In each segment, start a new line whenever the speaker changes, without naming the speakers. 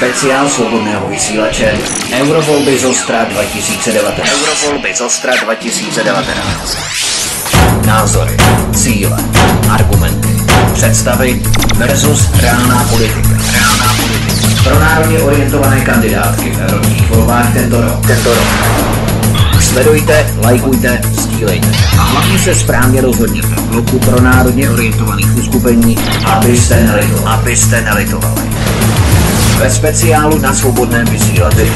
Speciál svobodného vysílače Eurovolby z Ostra 2019. Eurovolby z Ostra 2019. Názory, cíle, argumenty, představy versus reálná politika. Reálná politika. Pro národně orientované kandidátky v evropských volbách tento rok. Tento rok. Sledujte, lajkujte, sdílejte. A hlavně se správně rozhodněte v bloku pro národně orientovaných uskupení, abyste nelitovali. Abyste nelitovali. Ve speciálu na svobodném vysílači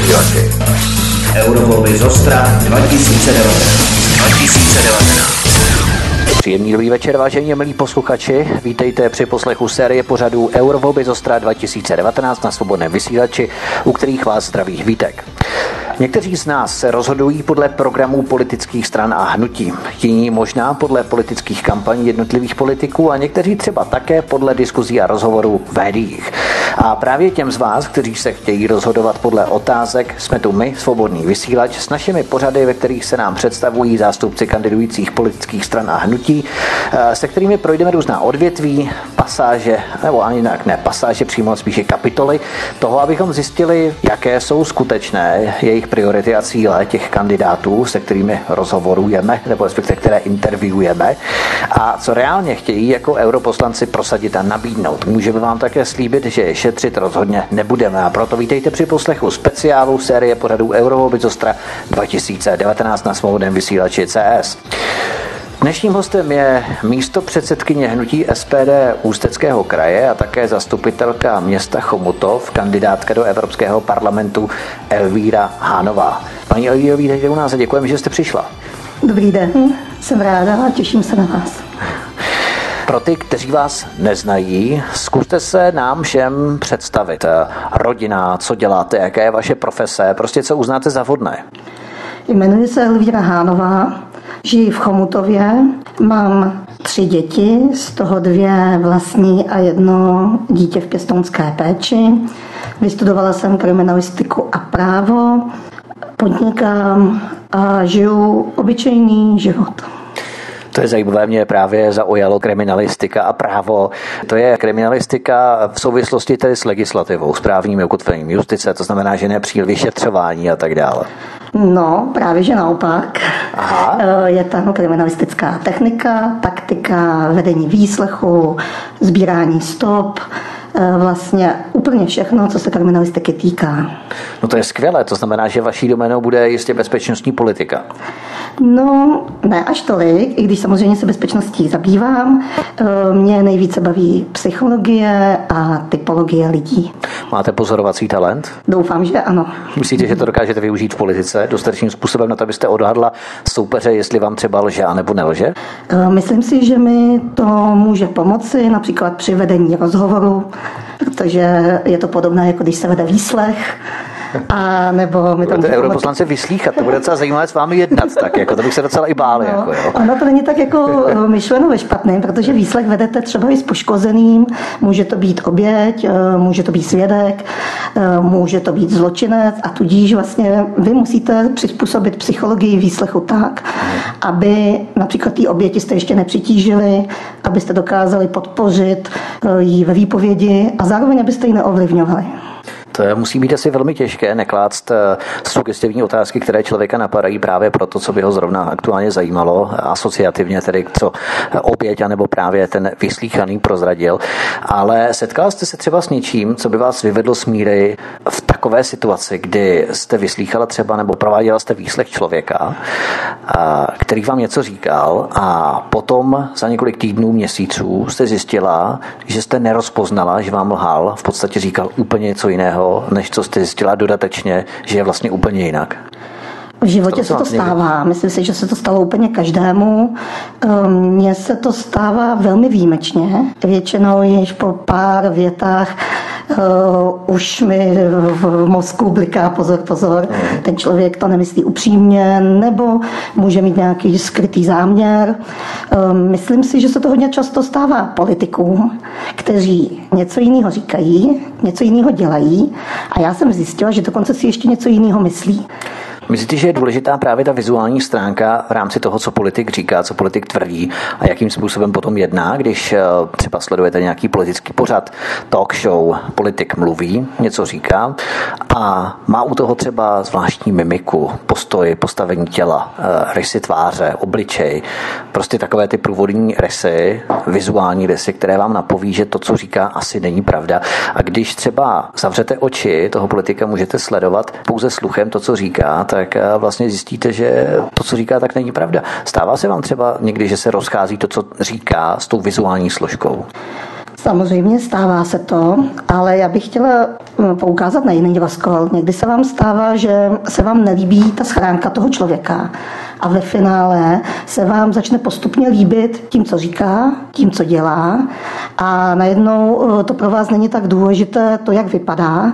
Eurovolby z Ostra 2019. 2019.
Příjemný dobrý večer, vážení milí posluchači. Vítejte při poslechu série pořadů Eurovolby z Ostra 2019 na svobodném vysílači, u kterých vás zdraví Vítek. Někteří z nás se rozhodují podle programů politických stran a hnutí, jiní možná podle politických kampaní jednotlivých politiků a někteří třeba také podle diskuzí a rozhovorů v médiích. A právě těm z vás, kteří se chtějí rozhodovat podle otázek, jsme tu my, svobodný vysílač, s našimi pořady, ve kterých se nám představují zástupci kandidujících politických stran a hnutí, eh, se kterými projdeme různá odvětví, pasáže, nebo ani jinak ne pasáže, přímo spíše kapitoly, toho, abychom zjistili, jaké jsou skutečné jejich jejich priority a cíle těch kandidátů, se kterými rozhovorujeme, nebo respektive které interviewujeme a co reálně chtějí jako europoslanci prosadit a nabídnout. Můžeme vám také slíbit, že šetřit rozhodně nebudeme a proto vítejte při poslechu speciálu série pořadů Eurovolbicostra 2019 na svobodném vysílači CS. Dnešním hostem je místo předsedkyně hnutí SPD Ústeckého kraje a také zastupitelka města Chomutov, kandidátka do Evropského parlamentu Elvíra Hánová. Paní Elvíro, vítejte u nás a děkujeme, že jste přišla.
Dobrý den, jsem ráda a těším se na vás.
Pro ty, kteří vás neznají, zkuste se nám všem představit. Rodina, co děláte, jaké je vaše profese, prostě co uznáte za vhodné.
Jmenuji se Elvíra Hánová, Žiji v Chomutově, mám tři děti, z toho dvě vlastní a jedno dítě v pěstounské péči. Vystudovala jsem kriminalistiku a právo, podnikám a žiju obyčejný život.
To je zajímavé, mě právě zaujalo kriminalistika a právo. To je kriminalistika v souvislosti tedy s legislativou, s právním ukotvením justice, to znamená, že nepříliš vyšetřování a tak dále.
No, právě že naopak. Aha. Eh, je tam kriminalistická technika, taktika, vedení výslechu, sbírání stop, vlastně úplně všechno, co se kriminalistiky týká.
No to je skvělé, to znamená, že vaší domenou bude jistě bezpečnostní politika.
No, ne až tolik, i když samozřejmě se bezpečností zabývám. Eh, mě nejvíce baví psychologie a typologie lidí.
Máte pozorovací talent?
Doufám, že ano.
Myslíte, že to dokážete využít v politice dostatečným způsobem na to, abyste odhadla soupeře, jestli vám třeba lže nebo nelže?
Eh, myslím si, že mi to může pomoci například při vedení rozhovoru, protože je to podobné, jako když se vede výslech a nebo
mi to může europoslanci vyslíchat, to bude docela zajímavé s vámi jednat, tak jako to bych se docela i bál. No, jako, jo.
Ono to není tak jako eh, myšleno ve špatném, protože výslech vedete třeba i s poškozeným, může to být oběť, eh, může to být svědek, eh, může to být zločinec a tudíž vlastně vy musíte přizpůsobit psychologii výslechu tak, aby například té oběti jste ještě nepřitížili, abyste dokázali podpořit ji ve výpovědi a zároveň abyste ji neovlivňovali.
Musí být asi velmi těžké neklást eh, sugestivní otázky, které člověka napadají právě pro to, co by ho zrovna aktuálně zajímalo, asociativně tedy co oběť, anebo právě ten vyslíchaný prozradil. Ale setkal jste se třeba s něčím, co by vás vyvedlo z míry v takové situaci, kdy jste vyslýchala třeba nebo prováděla jste výslech člověka, který vám něco říkal a potom za několik týdnů, měsíců jste zjistila, že jste nerozpoznala, že vám lhal, v podstatě říkal úplně něco jiného, než co jste zjistila dodatečně, že je vlastně úplně jinak?
V životě se to stává. Myslím si, že se to stalo úplně každému. Ehm, mně se to stává velmi výjimečně. Většinou již po pár větách uh, už mi v mozku bliká pozor, pozor, mhm. ten člověk to nemyslí upřímně, nebo může mít nějaký skrytý záměr. Um, myslím si, že se to hodně často stává politikům, kteří něco jiného říkají, něco jiného dělají a já jsem zjistila, že dokonce si ještě něco jiného myslí.
Myslíte, že je důležitá právě ta vizuální stránka v rámci toho, co politik říká, co politik tvrdí a jakým způsobem potom jedná, když eh, třeba sledujete nějaký politický pořad, talk show, politik mluví, něco říká a má u toho třeba zvláštní mimiku, postoj, postavení těla, eh, rysy tváře, obličej, prostě takové ty průvodní rysy, vizuální rysy, které vám napoví, že to, co říká, asi není pravda. A když třeba zavřete oči toho politika, můžete sledovat pouze sluchem to, co říká, tak vlastně zjistíte, že to, co říká, tak není pravda. Stává se vám třeba někdy, že se rozchází to, co říká s tou vizuální složkou?
Samozřejmě stává se to, ale já bych chtěla hm, poukázat na jiný rozkol. Někdy se vám stává, že se vám nelíbí ta schránka toho člověka a ve finále se vám začne postupně líbit tím, co říká, tím, co dělá a najednou eh, to pro vás není tak důležité to, jak vypadá,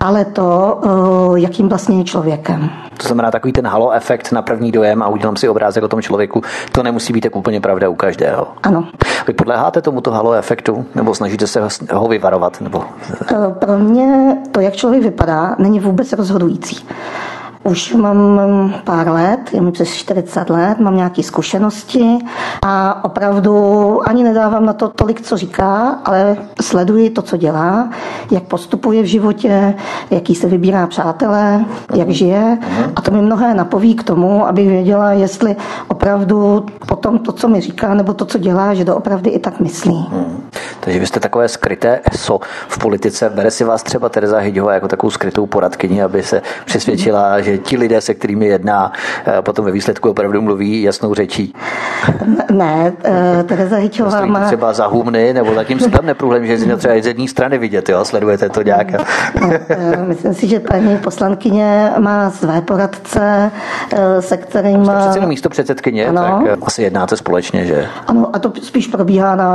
ale to, eh, jakým vlastně je člověkem.
To znamená takový ten halo efekt na první dojem a udělám si obrázek o tom člověku. To nemusí být tak úplně pravda u každého.
Ano.
Vy podléháte tomuto halo efektu nebo snažíte se ho vyvarovat? Nebo...
Eh, pro mě to, jak člověk vypadá, není vůbec rozhodující. Už mám pár let, je mi přes 40 let, mám nějaké zkušenosti a opravdu ani nedávám na to tolik, co říká, ale sleduji to, co dělá, jak postupuje v životě, jaký se vybírá přátelé, jak žije a to mi mnohé napoví k tomu, abych věděla, jestli opravdu potom to, co mi říká, nebo to, co dělá, že to opravdu i tak myslí. Hmm.
Takže vy jste takové skryté ESO v politice. Bere si vás třeba Tereza Hyďová jako takovou skrytou poradkyni, aby se přesvědčila, že ti lidé, se kterými jedná, eh, potom ve výsledku opravdu mluví jasnou řečí.
Ne, uh, Tereza Hyďová má...
třeba za humny, nebo zatím se tam neprůhlem, že je třeba z jedné strany vidět, jo? sledujete to nějak.
Eh, myslím si, že paní poslankyně má své poradce, se kterým...
Jste přece místo předsedkyně, ano. tak asi jednáte společně, že?
Ano, a to spíš probíhá na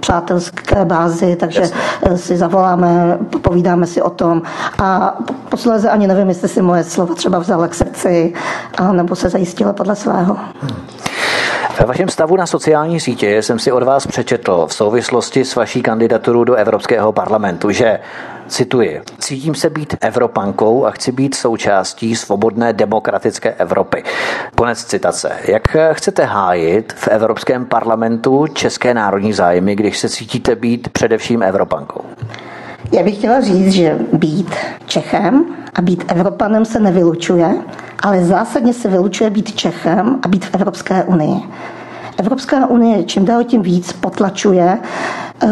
přátelské bázi, takže Jasně. si zavoláme, povídáme si o tom a posledně ani nevím, jestli si moje slova třeba vzala k srdci, a nebo se zajistila podle svého.
Ve vašem stavu na sociální sítě jsem si od vás přečetl v souvislosti s vaší kandidaturou do Evropského parlamentu, že Cituji. Cítím se být Evropankou a chci být součástí svobodné demokratické Evropy. Konec citace. Jak chcete hájit v Evropském parlamentu české národní zájmy, když se cítíte být především Evropankou?
Já bych chtěla říct, že být Čechem a být Evropanem se nevylučuje, ale zásadně se vylučuje být Čechem a být v Evropské unii. Evropská unie čím dál tím víc potlačuje eh,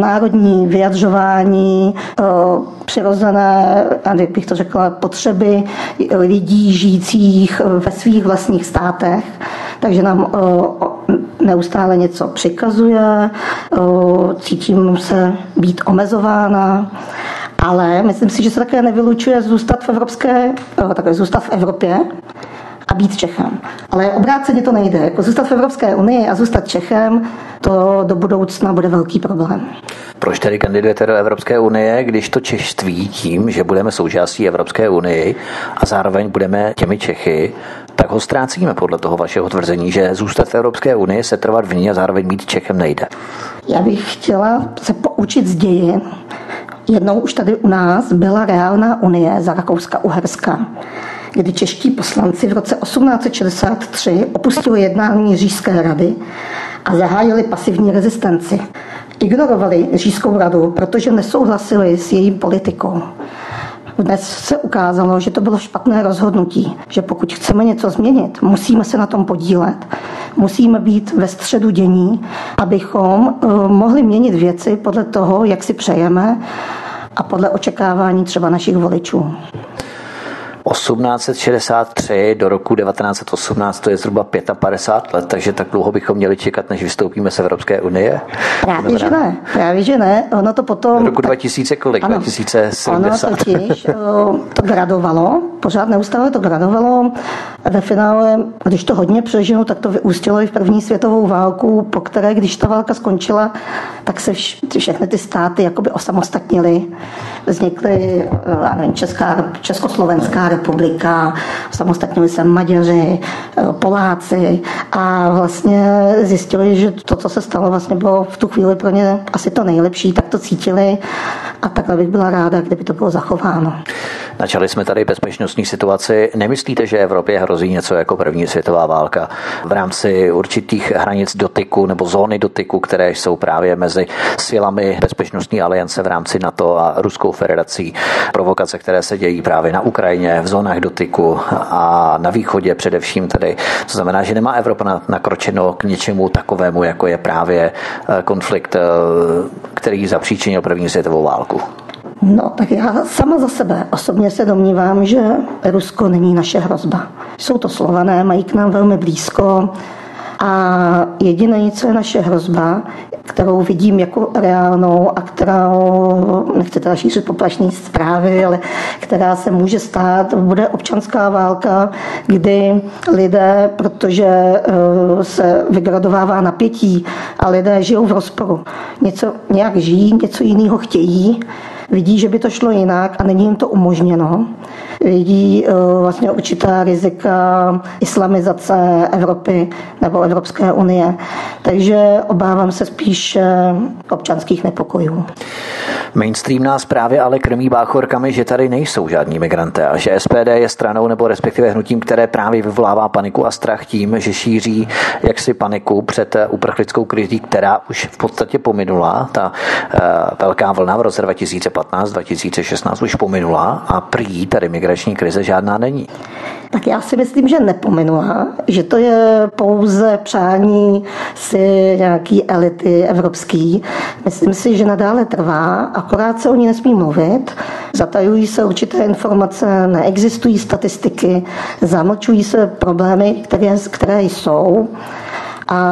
národní vyjadřování, eh, přirozené, jak bych to řekla, potřeby lidí žijících ve svých vlastních státech. Takže nám eh, neustále něco přikazuje, cítím se být omezována ale myslím si, že se také nevylučuje zůstat v Evropské, také zůstat v Evropě, a být Čechem. Ale obráceně to nejde. Jako zůstat v Evropské unii a zůstat Čechem, to do budoucna bude velký problém.
Proč tedy kandidujete do Evropské unie, když to češtví tím, že budeme součástí Evropské unie a zároveň budeme těmi Čechy, tak ho ztrácíme podle toho vašeho tvrzení, že zůstat v Evropské unii, se trvat v ní a zároveň být Čechem nejde.
Já bych chtěla se poučit z dějin. Jednou už tady u nás byla reálná unie za Rakouska-Uherska kdy čeští poslanci v roce 1863 opustili jednání Říšské rady a zahájili pasivní rezistenci. Ignorovali Říšskou radu, protože nesouhlasili s její politikou. Dnes se ukázalo, že to bylo špatné rozhodnutí, že pokud chceme něco změnit, musíme se na tom podílet. Musíme být ve středu dění, abychom eh, mohli měnit věci podle toho, jak si přejeme a podle očekávání třeba našich voličů.
1863 do roku 1918, to je zhruba 55 let, takže tak dlouho bychom měli čekat, než vystoupíme z Evropské unie.
Právě, že ne. Právě, že ne. Ono to potom...
Roku 2000 kolik? Ano, 2070.
Ono totiž to gradovalo, pořád neustále to gradovalo. Ve finále, když to hodně přežinu, tak to vyústilo i v první světovou válku, po které, když ta válka skončila, tak se všechny ty státy jakoby osamostatnily. Vznikly nevím, Česká, Československá republika, samostatnili se Maďaři, eh, Poláci a vlastně zjistili, že to, co se stalo, vlastně bylo v tu chvíli pro ně asi to nejlepší, tak to cítili a takhle bych byla ráda, kdyby to bylo zachováno.
Načali jsme tady bezpečnostní situaci. Nemyslíte, že Evropě hrozí něco jako první světová válka v rámci určitých hranic dotyku nebo zóny dotyku, které jsou právě mezi silami bezpečnostní aliance v rámci NATO a Ruskou federací. Provokace, které se dějí právě na Ukrajině, v zónách dotyku a na východě především tedy. To znamená, že nemá Evropa nakročeno k něčemu takovému, jako je právě eh, konflikt, eh, který zapříčinil první světovou válku.
No, tak já sama za sebe osobně se domnívám, že Rusko není naše hrozba. Jsou to slované, mají k nám velmi blízko a jediné, co je naše hrozba, kterou vidím jako reálnou a kterou, nechci teda šířit poplašní zprávy, ale která se může stát, bude občanská válka, kdy lidé, protože eh, se vygradovává napětí a lidé žijou v rozporu. Něco nějak žijí, něco jiného chtějí, vidí, že by to šlo jinak a není jim to umožněno. Vidí eh, vlastně určitá rizika islamizace Evropy nebo Evropské unie. Takže obávám se spíš občanských nepokojů.
Mainstream nás právě ale krmí báchorkami, že tady nejsou žádní migranté a že SPD je stranou nebo respektive hnutím, které právě vyvolává paniku a strach tím, že šíří jaksi paniku před uprchlickou krizí, která už v podstatě pominula. Ta uh, velká vlna v roce 2015-2016 už pominula a prý tady migrační krize žádná není.
Tak já si myslím, že nepominula, že to je pouze přání si nějaký elity evropský. Myslím si, že nadále trvá, akorát se o ní nesmí mluvit. Zatajují se určité informace, neexistují statistiky, zamlčují se problémy, které, které jsou. A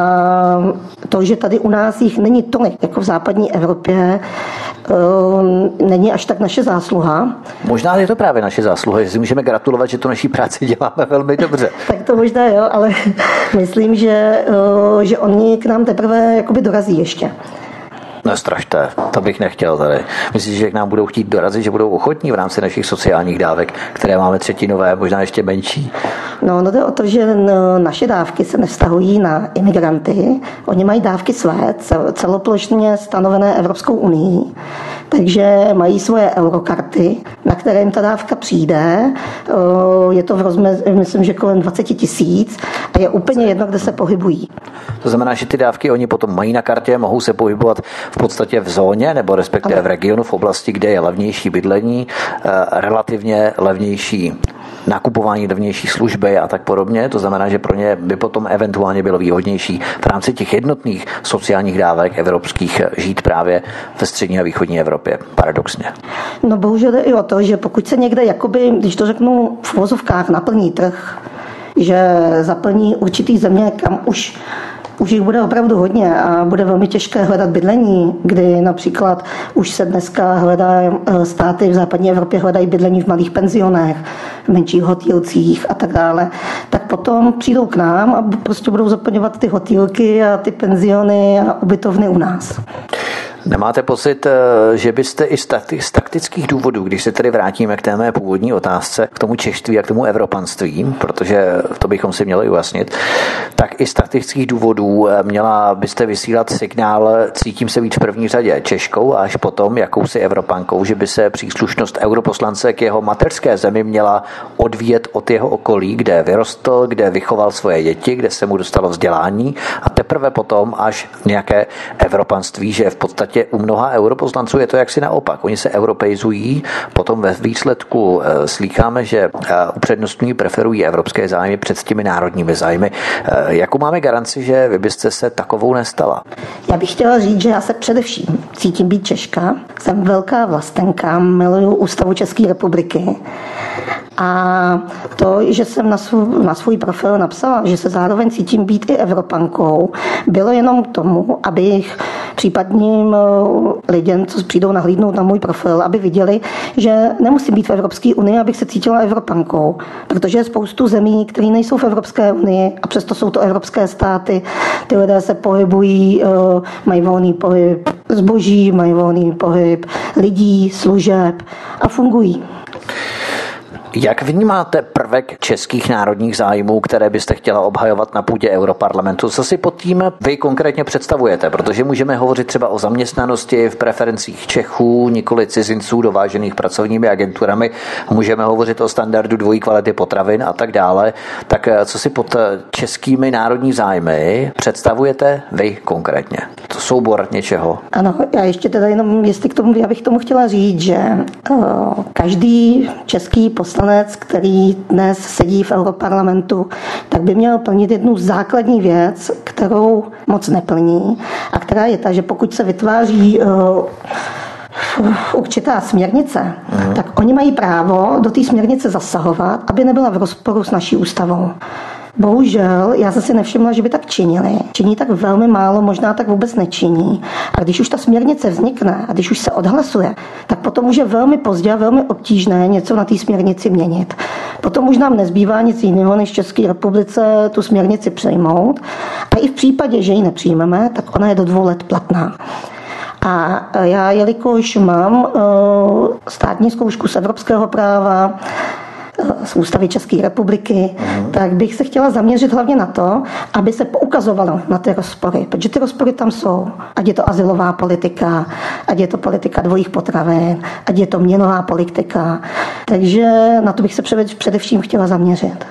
to, že tady u nás jich není tolik, jako v západní Evropě, není až tak naše zásluha.
Možná je to právě naše zásluha, že si můžeme gratulovat, že tu naší práci děláme velmi dobře.
tak to možná jo, ale myslím, že, eh, že oni k nám teprve jakoby dorazí ještě.
Nestrašte, to bych nechtěl tady. Myslíš, že k nám budou chtít dorazit, že budou ochotní v rámci našich sociálních dávek, které máme třetinové, možná ještě menší?
No, no jde o to, že naše dávky se nevztahují na imigranty. Oni mají dávky své, celoplošně stanovené Evropskou unii. Takže mají svoje eurokarty, na které jim ta dávka přijde. Je to v rozmez, myslím, že kolem 20 tisíc a je úplně jedno, kde se pohybují.
To znamená, že ty dávky oni potom mají na kartě, mohou se pohybovat v podstatě v zóně nebo respektive v regionu, v oblasti, kde je levnější bydlení, eh, relativně levnější nakupování levnější služby a tak podobně. To znamená, že pro ně by potom eventuálně bylo výhodnější v rámci těch jednotných sociálních dávek evropských žít právě ve střední a východní Evropě. Paradoxně.
No bohužel jde i o to, že pokud se někde, jakoby, když to řeknu v vozovkách, naplní trh, že zaplní určitý země, kam už už jich bude opravdu hodně a bude velmi těžké hledat bydlení, kdy například už se dneska hledá, eh, státy v západní Evropě hledají bydlení v malých penzionech, v menších hotýlcích a tak dále, tak potom přijdou k nám a prostě budou zaplňovat ty hotýlky a ty penziony a ubytovny u nás.
Nemáte pocit, eh, že byste i z taktických důvodů, když se tedy vrátíme k té mé původní otázce, k tomu češtví a k tomu evropanství, protože to bychom si měli ujasnit, tak i z taktických důvodů eh, měla byste vysílat signál cítím se víc v první řadě Češkou a až potom jakousi Evropankou, že by se příslušnost europoslance k jeho mateřské zemi měla odvíjet od jeho okolí, kde vyrostl, kde vychoval svoje děti, kde se mu dostalo vzdělání a teprve potom až nějaké evropanství, že v podstatě podstatě u mnoha europoslanců je to jaksi naopak. Oni se europeizují, potom ve výsledku eh, slýcháme, že eh, upřednostňují, preferují evropské zájmy před těmi národními zájmy. Eh, jakou máme garanci, že vy byste se takovou nestala?
Já bych chtěla říct, že já se především cítím být Češka. Jsem velká vlastenka, miluju ústavu České republiky. A to, že jsem na svůj, na svůj profil napsala, že se zároveň cítím být i Evropankou, bylo jenom tomu, abych případním eh, lidem, co přijdou nahlídnout na můj profil, aby viděli, že nemusím být v Evropské unii, abych se cítila Evropankou, protože je spoustu zemí, které nejsou v Evropské unii a přesto jsou to evropské státy. Ty lidé se pohybují, eh, mají volný pohyb zboží, mají volný pohyb lidí, služeb a fungují.
Jak vnímáte prvek českých národních zájmů, které byste chtěla obhajovat na půdě Europarlamentu? Co si pod tím vy konkrétně představujete? Protože můžeme hovořit třeba o zaměstnanosti v preferencích Čechů, nikoli cizinců dovážených pracovními agenturami. Můžeme hovořit o standardu dvojí kvality potravin a tak dále. Tak eh, co si pod eh, českými národní zájmy představujete vy konkrétně? To soubor něčeho.
Ano, já ještě teda jenom, jestli k tomu, já bych tomu chtěla říct, že uh, každý český poslanec, který dnes sedí v Europarlamentu, tak by měl plnit jednu základní věc, kterou moc neplní a která je ta, že pokud se vytváří uh, určitá směrnice, mm. tak oni mají právo do té směrnice zasahovat, aby nebyla v rozporu s naší ústavou. Bohužel, já jsem si nevšimla, že by tak činili. Činí tak velmi málo, možná tak vůbec nečiní. A když už ta směrnice vznikne a když už se odhlasuje, tak potom už je velmi pozdě a velmi obtížné něco na té směrnici měnit. Potom už nám nezbývá nic jiného, než České republice tu směrnici přejmout. A i v případě, že ji nepřijmeme, tak ona je do dvou let platná. A já, jelikož mám uh, státní zkoušku z evropského práva, z ústavy České republiky, mm. tak bych se chtěla zaměřit hlavně na to, aby se poukazovalo na ty rozpory, protože ty rozpory tam jsou. Ať je to asilová politika, ať je to politika dvojích potravin, ať je to měnová politika. Takže na to bych se především chtěla zaměřit.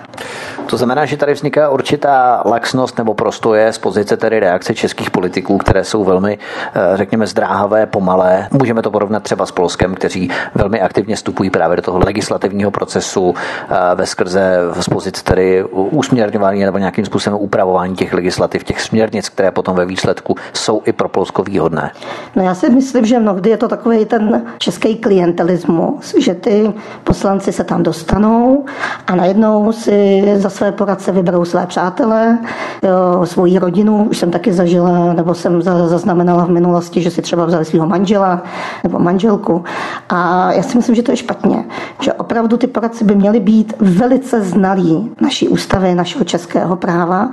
To znamená, že tady vzniká určitá laxnost nebo prostoje z pozice tedy reakce českých politiků, které jsou velmi, eh, řekněme, zdráhavé, pomalé. Můžeme to porovnat třeba s Polskem, kteří velmi aktivně vstupují právě do toho legislativního procesu eh, ve skrze z pozice tedy usměrňování nebo nějakým způsobem upravování těch legislativ, těch směrnic, které potom ve výsledku jsou i pro Polsko výhodné.
No já si myslím, že mnohdy je to takový ten český klientelismus, že ty poslanci se tam dostanou a najednou si za své poradce vyberou své přátelé, jo, svoji rodinu, už jsem taky zažila, nebo jsem zaznamenala v minulosti, že si třeba vzali svého manžela nebo manželku. A já si myslím, že to je špatně, že opravdu ty poradci by měli být velice znalí naší ústavy, našeho českého práva,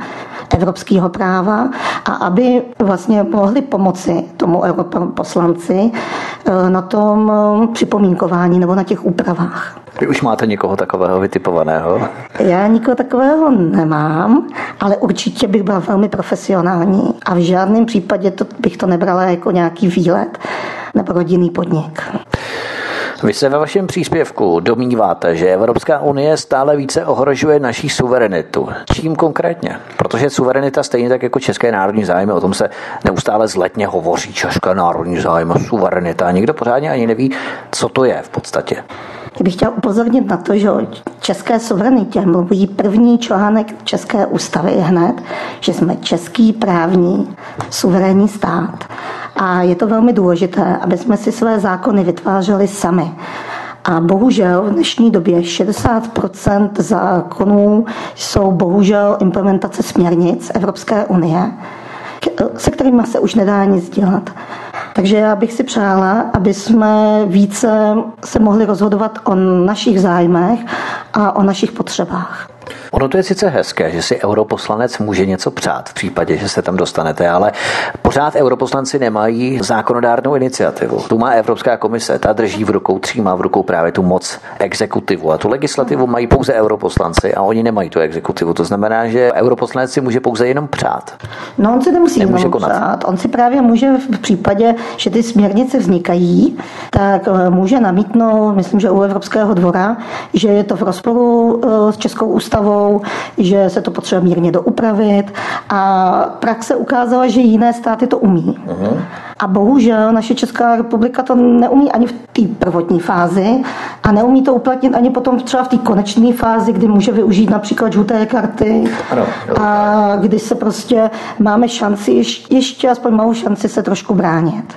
evropského práva a aby vlastně mohli pomoci tomu europoslanci eh, na tom eh, připomínkování nebo na těch úpravách.
Vy už máte někoho takového vytipovaného?
Já nikoho takového nemám, ale určitě bych byla velmi profesionální a v žádném případě to, bych to nebrala jako nějaký výlet nebo rodinný podnik.
Vy se ve vašem příspěvku domníváte, že Evropská unie stále více ohrožuje naší suverenitu. Čím konkrétně? Protože suverenita stejně tak jako české národní zájmy, o tom se neustále zletně hovoří, české národní zájmy, suverenita. A nikdo pořádně ani neví, co to je v podstatě.
Já bych chtěla upozornit na to, že o české suverenitě mluví první článek České ústavy hned, že jsme český právní suverénní stát. A je to velmi důležité, aby jsme si své zákony vytvářeli sami. A bohužel v dnešní době 60% zákonů jsou bohužel implementace směrnic Evropské unie, se kterými se už nedá nic dělat. Takže já bych si přála, aby jsme více se mohli rozhodovat o našich zájmech a o našich potřebách.
Ono to je sice hezké, že si europoslanec může něco přát v případě, že se tam dostanete, ale pořád europoslanci nemají zákonodárnou iniciativu. Tu má Evropská komise, ta drží v rukou, třímá v rukou právě tu moc exekutivu. A tu legislativu mají pouze europoslanci a oni nemají tu exekutivu. To znamená, že europoslanec si může pouze jenom přát.
No on si nemusí Nemůže jenom konat. přát. On si právě může v případě, že ty směrnice vznikají, tak eh, může namítnout, myslím, že u Evropského dvora, že je to v rozporu eh, s Českou ústavou jsou, že se to potřebuje mírně doupravit a praxe ukázala, že jiné státy to umí. Uh-huh. A bohužel naše Česká republika to neumí ani v té prvotní fázi a neumí to uplatnit ani potom třeba v té konečné fázi, kdy může využít například žluté karty ano, a kdy se prostě máme šanci, ještě, ještě aspoň malou šanci se trošku bránit.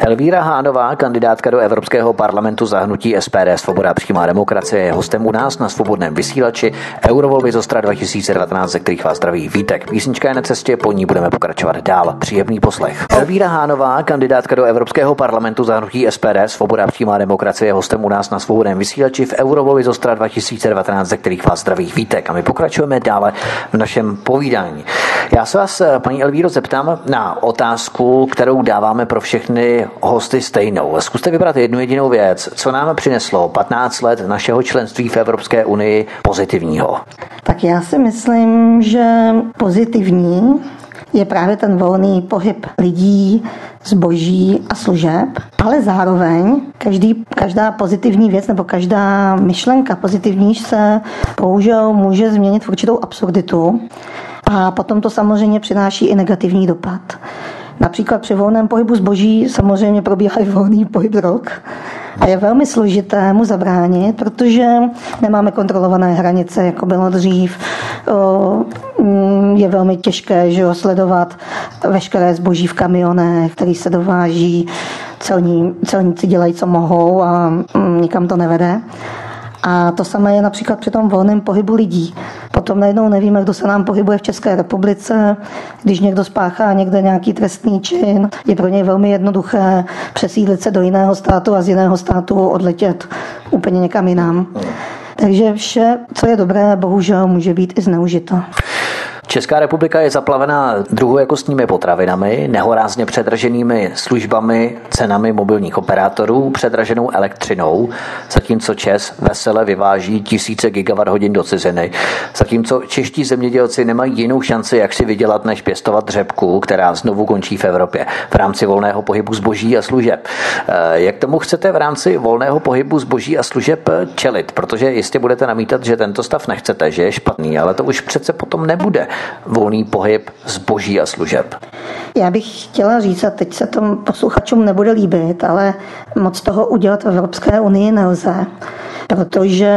Elvíra Hánová, kandidátka do Evropského parlamentu za hnutí SPD Svoboda přímá demokracie, je hostem u nás na svobodném vysílači Eurovolby z Ostra 2019, ze kterých vás zdraví Vítek. Písnička je na cestě, po ní budeme pokračovat dál. Příjemný poslech. Elvíra Hánová, kandidátka do Evropského parlamentu za hnutí SPD Svoboda přímá demokracie, je hostem u nás na svobodném vysílači v Eurovolby z Ostra 2019, ze kterých vás zdraví Vítek. A my pokračujeme dále v našem povídání. Já se vás, paní Elvíro, zeptám na otázku, kterou dáváme pro všechny hosty stejnou. Zkuste vybrat jednu jedinou věc, co nám přineslo 15 let našeho členství v Evropské unii pozitivního.
Tak já si myslím, že pozitivní je právě ten volný pohyb lidí, zboží a služeb, ale zároveň každý, každá pozitivní věc nebo každá myšlenka pozitivní se bohužel může změnit v určitou absurditu a potom to samozřejmě přináší i negativní dopad. Například při volném pohybu zboží samozřejmě probíhá i volný pohyb drog. A je velmi složité mu zabránit, protože nemáme kontrolované hranice, jako bylo dřív. Mm, je velmi těžké že jo, sledovat veškeré zboží v kamionech, který se dováží. Celní, celníci dělají, co mohou a mm, nikam to nevede. A to samé je například při tom volném pohybu lidí. Potom najednou nevíme, kdo se nám pohybuje v České republice. Když někdo spáchá někde nějaký trestný čin, je pro něj velmi jednoduché přesídlit se do jiného státu a z jiného státu odletět úplně někam jinam. Takže vše, co je dobré, bohužel může být i zneužito.
Česká republika je zaplavená druhojakostními potravinami, nehorázně předraženými službami, cenami mobilních operátorů, předraženou elektřinou, zatímco Čes vesele vyváží tisíce gigawatt hodin do ciziny, zatímco čeští zemědělci nemají jinou šanci, jak si vydělat, než pěstovat dřepku, která znovu končí v Evropě v rámci volného pohybu zboží a služeb. Eh, jak tomu chcete v rámci volného pohybu zboží a služeb čelit? Protože jistě budete namítat, že tento stav nechcete, že je špatný, ale to už přece potom nebude volný pohyb zboží a služeb.
Já bych chtěla říct, a teď se tomu posluchačům nebude líbit, ale moc toho udělat v Evropské unii nelze. Protože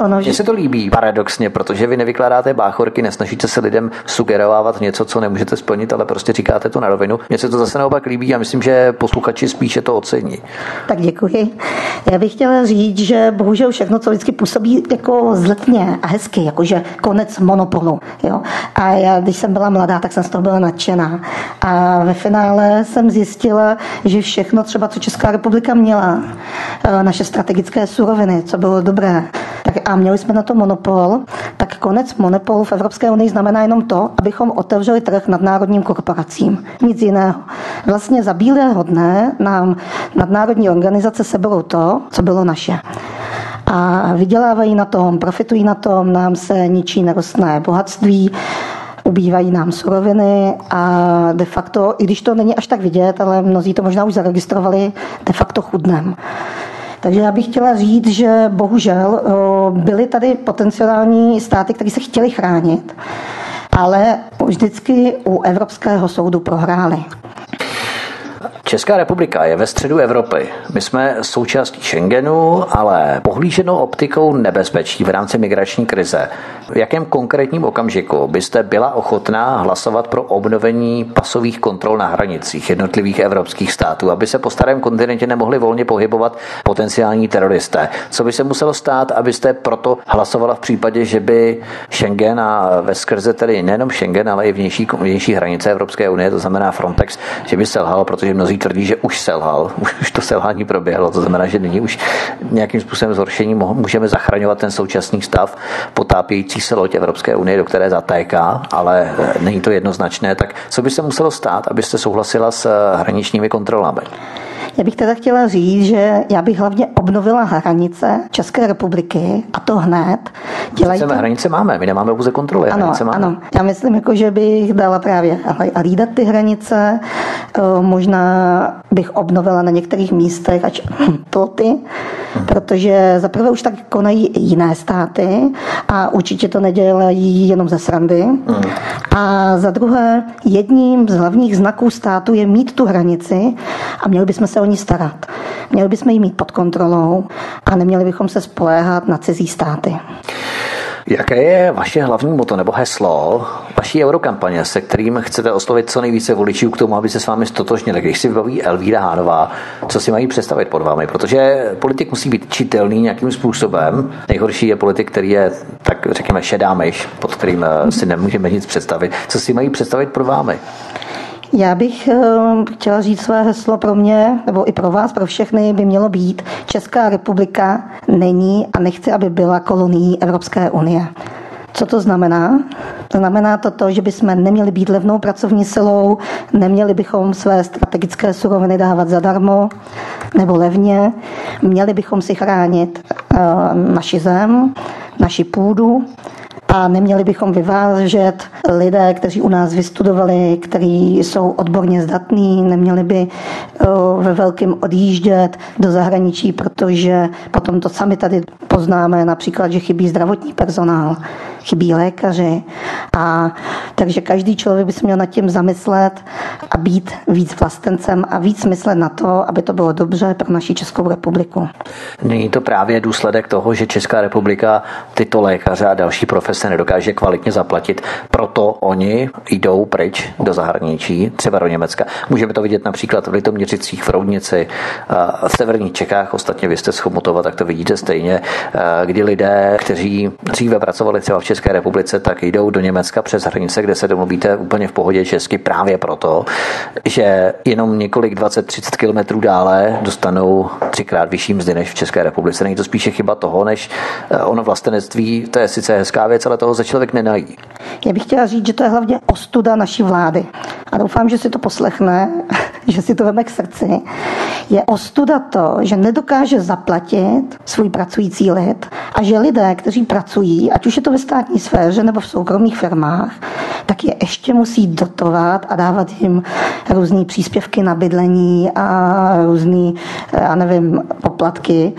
ono...
Mně se to líbí paradoxně, protože vy nevykládáte báchorky, nesnažíte se lidem sugerovávat něco, co nemůžete splnit, ale prostě říkáte to na rovinu. Mně se to zase naopak líbí a myslím, že posluchači spíše to ocení.
Tak děkuji. Já bych chtěla říct, že bohužel všechno, co vždycky působí jako zletně a hezky, jakože konec monopolu. Jo? A já, když jsem byla mladá, tak jsem z toho byla nadšená. A ve finále jsem zjistila, že všechno třeba, co Česká republika měla, eh, naše strategické suroviny, co bylo dobré, tak a měli jsme na to monopol, tak konec monopolu v Evropské unii znamená jenom to, abychom otevřeli trh nadnárodním korporacím. Nic jiného. Vlastně za bílého dne nám nadnárodní organizace seberou to, co bylo naše a vydělávají na tom, profitují na tom, nám se ničí nerostné bohatství, ubývají nám suroviny a de facto, i když to není až tak vidět, ale mnozí to možná už zaregistrovali, de facto chudnem. Takže já bych chtěla říct, že bohužel byly tady potenciální státy, které se chtěly chránit, ale vždycky u Evropského soudu prohrály.
Česká republika je ve středu Evropy. My jsme součástí Schengenu, ale pohlíženou optikou nebezpečí v rámci migrační krize. V jakém konkrétním okamžiku byste byla ochotná hlasovat pro obnovení pasových kontrol na hranicích jednotlivých evropských států, aby se po starém kontinentě nemohli volně pohybovat potenciální teroristé? Co by se muselo stát, abyste proto hlasovala v případě, že by Schengen a ve skrze tedy nejenom Schengen, ale i vnější, vnější hranice Evropské unie, to znamená Frontex, že by selhal, protože mnozí tvrdí, že už selhal, už to selhání proběhlo, to znamená, že nyní už nějakým způsobem zhoršení můžeme zachraňovat ten současný stav potápějící se loď Evropské unie, do které zatéká, ale není to jednoznačné, tak co by se muselo stát, abyste souhlasila s hraničními kontrolami?
Já bych teda chtěla říct, že já bych hlavně obnovila hranice České republiky a to hned.
Dělají to... hranice máme, my nemáme pouze kontroly.
Ano,
hranice máme.
ano. Já myslím, jako, že bych dala právě a lídat ty hranice. Eh, možná bych obnovila na některých místech ať ploty, hmm. protože zaprvé už tak konají jiné státy a určitě to nedělají jenom ze srandy. Hmm. A za druhé, jedním z hlavních znaků státu je mít tu hranici a měli bychom se o ní starat. Měli bychom ji mít pod kontrolou a neměli bychom se spoléhat na cizí státy.
Jaké je vaše hlavní moto nebo heslo vaší eurokampaně, se kterým chcete oslovit co nejvíce voličů k tomu, aby se s vámi stotožnili? Když si vybaví Elvíra Hánová, co si mají představit pod vámi? Protože politik musí být čitelný nějakým způsobem. Nejhorší je politik, který je, tak řekněme, šedá myš, pod kterým eh, si nemůžeme nic představit. Co si mají představit pod vámi?
Já bych eh, chtěla říct své heslo pro mě, nebo i pro vás, pro všechny, by mělo být Česká republika není a nechce, aby byla kolonií Evropské unie. Co to znamená? Znamená to to, že bychom neměli být levnou pracovní silou, neměli bychom své strategické suroviny dávat zadarmo nebo levně, měli bychom si chránit uh, naši zem, naši půdu, a neměli bychom vyvážet lidé, kteří u nás vystudovali, kteří jsou odborně zdatní, neměli by ve velkém odjíždět do zahraničí, protože potom to sami tady poznáme, například, že chybí zdravotní personál chybí lékaři. A, takže každý člověk by se měl nad tím zamyslet a být víc vlastencem a víc myslet na to, aby to bylo dobře pro naši Českou republiku.
Není to právě důsledek toho, že Česká republika tyto lékaře a další profese nedokáže kvalitně zaplatit, proto oni jdou pryč do zahraničí, třeba do Německa. Můžeme to vidět například v Litoměřicích, v Roudnici, v severních Čechách, ostatně vy jste z Chomutova, tak to vidíte stejně, kdy lidé, kteří dříve pracovali třeba v České republice, tak jdou do Německa přes hranice, kde se domluvíte úplně v pohodě česky právě proto, že jenom několik 20-30 kilometrů dále dostanou třikrát vyšší mzdy než v České republice. Není to spíše chyba toho, než eh, ono vlastenectví, to je sice hezká věc, ale toho se člověk nenají.
Já bych chtěla říct, že to je hlavně ostuda naší vlády. A doufám, že si to poslechne, že si to veme k srdci. Je ostuda to, že nedokáže zaplatit svůj pracující lid a že lidé, kteří pracují, ať už je to ve státní sféře nebo v soukromých firmách, tak je ještě musí dotovat a dávat jim různé příspěvky na bydlení a různé, já nevím, poplatky.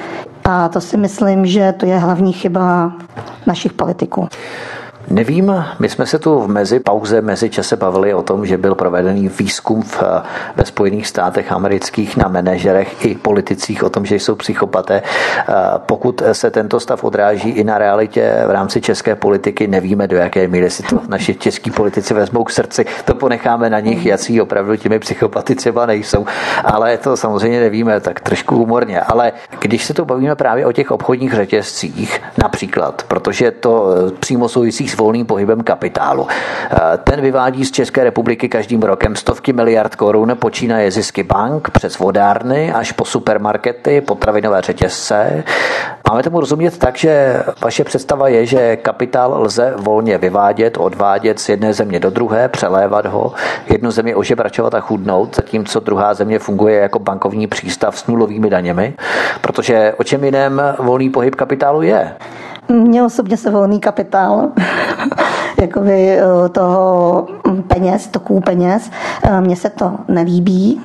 A to si myslím, že to je hlavní chyba našich politiků.
Nevím, my jsme se tu v mezi pauze, mezi čase bavili o tom, že byl provedený výzkum v, ve Spojených státech amerických na manažerech i politicích o tom, že jsou psychopaté. Pokud se tento stav odráží i na realitě v rámci české politiky, nevíme, do jaké míry si to naši český politici vezmou k srdci. To ponecháme na nich, jací opravdu těmi psychopaty třeba nejsou. Ale to samozřejmě nevíme, tak trošku humorně. Ale když se to bavíme právě o těch obchodních řetězcích, například, protože to e, přímo souvisí s volným pohybem kapitálu. Eh, ten vyvádí z České republiky každým rokem stovky miliard korun, počínaje zisky bank přes vodárny až po supermarkety, potravinové řetězce. Máme tomu rozumět tak, že vaše představa je, že kapitál lze volně vyvádět, odvádět z jedné země do druhé, přelévat ho, jednu zemi ožebračovat a chudnout, zatímco druhá země funguje jako bankovní přístav s nulovými daněmi, protože o čem jiném volný pohyb kapitálu je?
Mně osobně se volný kapitál, jakoby eh, toho peněz, toků peněz, eh, mně se to nelíbí.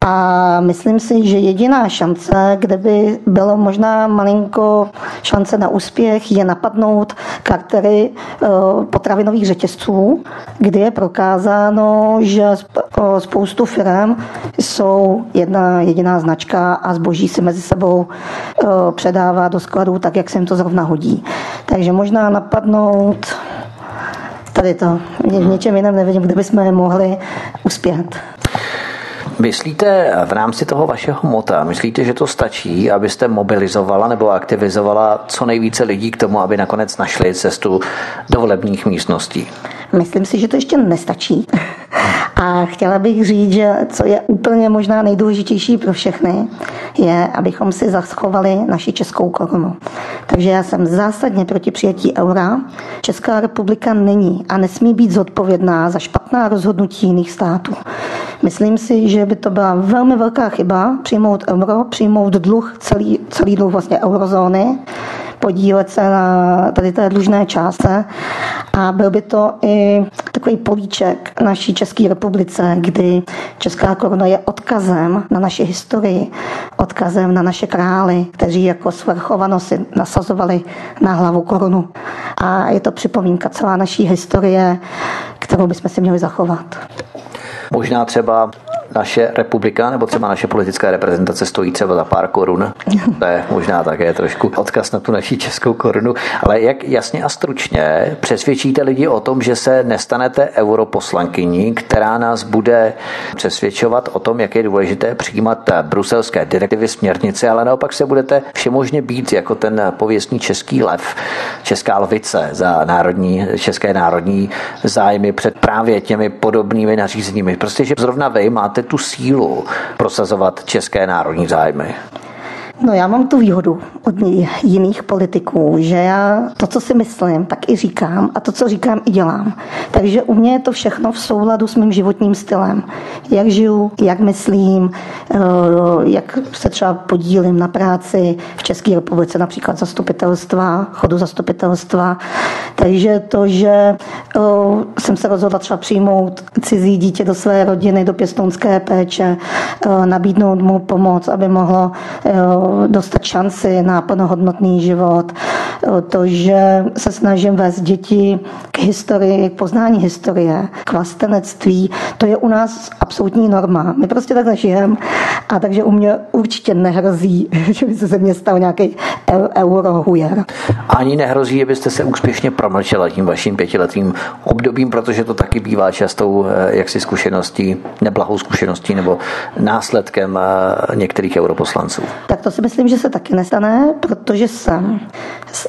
A myslím si, že jediná šance, kde by bylo možná malinko šance na úspěch, je napadnout kartery eh, potravinových řetězců, kdy je prokázáno, že eh, spoustu firm jsou jedna jediná značka a zboží si mezi sebou eh, předává do skladů tak, jak se jim to zrovna hodí. Takže možná napadnout tady to. V něčem jiném nevidím, kde bychom mohli uspět.
Myslíte v rámci toho vašeho mota, myslíte, že to stačí, abyste mobilizovala nebo aktivizovala co nejvíce lidí k tomu, aby nakonec našli cestu do volebních místností?
Myslím si, že to ještě nestačí. A chtěla bych říct, že co je úplně možná nejdůležitější pro všechny, je, abychom si zachovali naši českou korunu. Takže já jsem zásadně proti přijetí eura. Česká republika není a nesmí být zodpovědná za špatná rozhodnutí jiných států. Myslím si, že by to byla velmi velká chyba přijmout euro, přijmout dluh, celý, celý dluh vlastně eurozóny, podílet se na tady té dlužné částce a byl by to i takový políček naší České republice, kdy Česká koruna je odkazem na naši historii, odkazem na naše krály, kteří jako svrchovanost si nasazovali na hlavu korunu. A je to připomínka celá naší historie, kterou bychom si měli zachovat.
Možná třeba naše republika nebo třeba naše politická reprezentace stojí třeba za pár korun. To je možná také trošku odkaz na tu naší českou korunu. Ale jak jasně a stručně přesvědčíte lidi o tom, že se nestanete europoslankyní, která nás bude přesvědčovat o tom, jak je důležité přijímat bruselské direktivy, směrnice, ale naopak se budete všemožně být jako ten pověstný český lev, česká lvice za národní, české národní zájmy před právě těmi podobnými nařízeními. Prostě, že zrovna vy máte tu sílu prosazovat české národní zájmy?
No já mám tu výhodu od jiných politiků, že já to, co si myslím, tak i říkám a to, co říkám, i dělám. Takže u mě je to všechno v souladu s mým životním stylem. Jak žiju, jak myslím, eh, jak se třeba podílím na práci v České republice, například zastupitelstva, chodu zastupitelstva. Takže to, že eh, jsem se rozhodla třeba přijmout cizí dítě do své rodiny, do pěstounské péče, eh, nabídnout mu pomoc, aby mohlo dostat šanci na plnohodnotný život. To, že se snažím vést děti k historii, k poznání historie, k vlastenectví, to je u nás absolutní norma. My prostě takhle žijeme a takže u mě určitě nehrozí, že by se ze mě stal nějaký eurohujer.
Ani nehrozí, abyste se úspěšně promlčela tím vaším pětiletým obdobím, protože to taky bývá častou eh, jaksi zkušeností, neblahou zkušeností nebo následkem eh, některých europoslanců.
Tak to si myslím, že se taky nestane, protože jsem eh,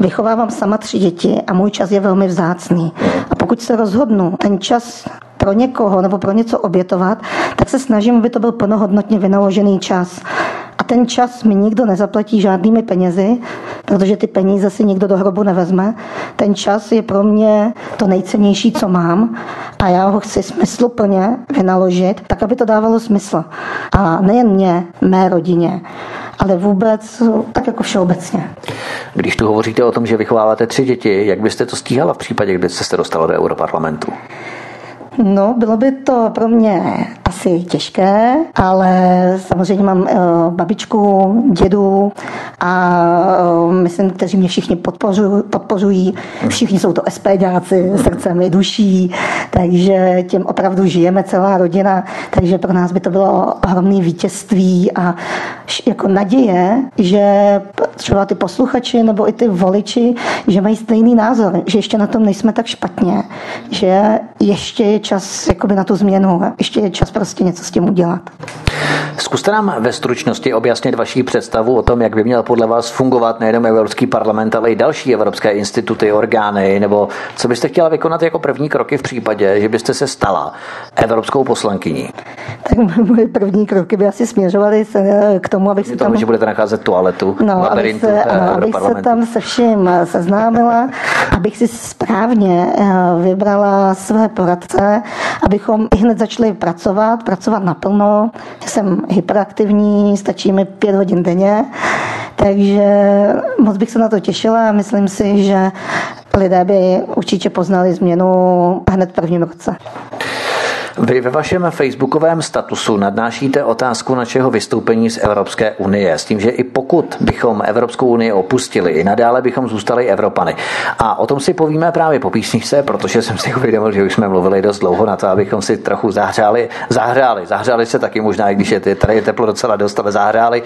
vychovávám sama tři děti a můj čas je velmi vzácný. A pokud se rozhodnu ten čas pro někoho nebo pro něco obětovat, tak se snažím, aby to byl plnohodnotně vynaložený čas. Ten čas mi nikdo nezaplatí žádnými penězi, protože ty peníze si nikdo do hrobu nevezme. Ten čas je pro mě to nejcennější, co mám a já ho chci smysluplně vynaložit, tak, aby to dávalo smysl. A nejen mě, mé rodině, ale vůbec tak jako všeobecně.
Když tu hovoříte o tom, že vychováváte tři děti, jak byste to stíhala v případě, kdybyste se dostala do Europarlamentu?
No, bylo by to pro mě asi těžké, ale samozřejmě mám uh, babičku, dědu a uh, myslím, kteří mě všichni podpořují, podpořují. Všichni jsou to SPďáci, srdcem i duší, takže tím opravdu žijeme celá rodina, takže pro nás by to bylo ohromné vítězství a jako naděje, že třeba ty posluchači nebo i ty voliči, že mají stejný názor, že ještě na tom nejsme tak špatně, že ještě je čas jakoby na tu změnu, ještě je čas prostě něco s tím udělat.
Zkuste nám ve stručnosti objasnit vaši představu o tom, jak by měl podle vás fungovat nejenom Evropský parlament, ale i další evropské instituty, orgány, nebo co byste chtěla vykonat jako první kroky v případě, že byste se stala evropskou poslankyní?
Tak moje první kroky by asi směřovaly k tomu, abych se
tam... že budete nacházet toaletu
no, abych se, ano, abych se tam se vším seznámila, abych si správně eh, vybrala své poradce, abychom i hned začali pracovat, pracovat naplno. Jsem hyperaktivní, stačí mi pět hodin denně, takže moc bych se na to těšila a myslím si, že lidé by určitě poznali změnu hned v prvním roce.
Vy ve vašem facebookovém statusu nadnášíte otázku našeho vystoupení z Evropské unie s tím, že i pokud bychom Evropskou unii opustili, i nadále bychom zůstali Evropany. A o tom si povíme právě po písničce, protože jsem si uvědomil, že už jsme mluvili dost dlouho na to, abychom si trochu zahřáli. Zahřáli, zahřáli se taky možná, i když je tady je teplo docela dost, ale zahřáli.